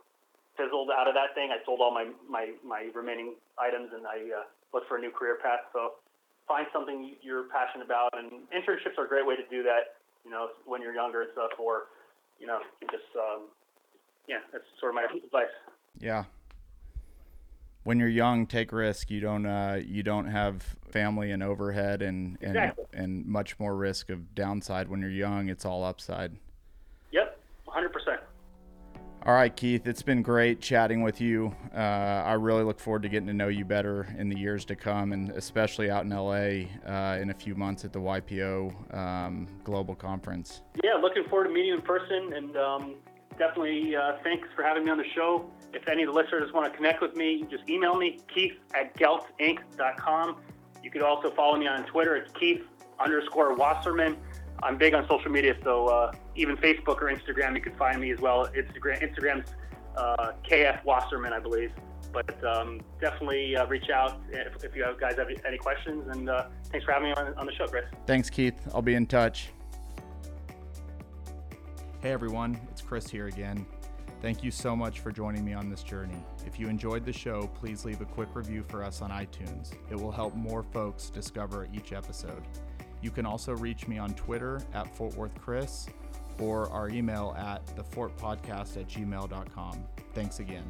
fizzled out of that thing. I sold all my, my, my remaining items and I uh, looked for a new career path. So find something you're passionate about. And internships are a great way to do that you know, when you're younger and stuff, or you know, just um, yeah, that's sort of my advice. Yeah. When you're young, take risk. You don't uh, you don't have family and overhead and and, Exactly. and much more risk of downside. When you're young, it's all upside. Yep, 100%. All right, Keith, it's been great chatting with you. Uh, I really look forward to getting to know you better in the years to come, and especially out in LA uh, in a few months at the YPO um, Global Conference. Yeah, looking forward to meeting you in person, and um, definitely uh, thanks for having me on the show. If any of the listeners want to connect with me, just email me, keith at geltinc.com. You could also follow me on Twitter. It's keith underscore Wasserman. I'm big on social media, so uh, even Facebook or Instagram, you can find me as well. Instagram, Instagram's uh, KF Wasserman, I believe. But um, definitely uh, reach out if, if you guys have any questions. And uh, thanks for having me on, on the show, Chris. Thanks, Keith. I'll be in touch. Hey everyone, it's Chris here again. Thank you so much for joining me on this journey. If you enjoyed the show, please leave a quick review for us on iTunes. It will help more folks discover each episode. You can also reach me on Twitter at Fort Worth Chris or our email at thefortpodcast at gmail.com. Thanks again.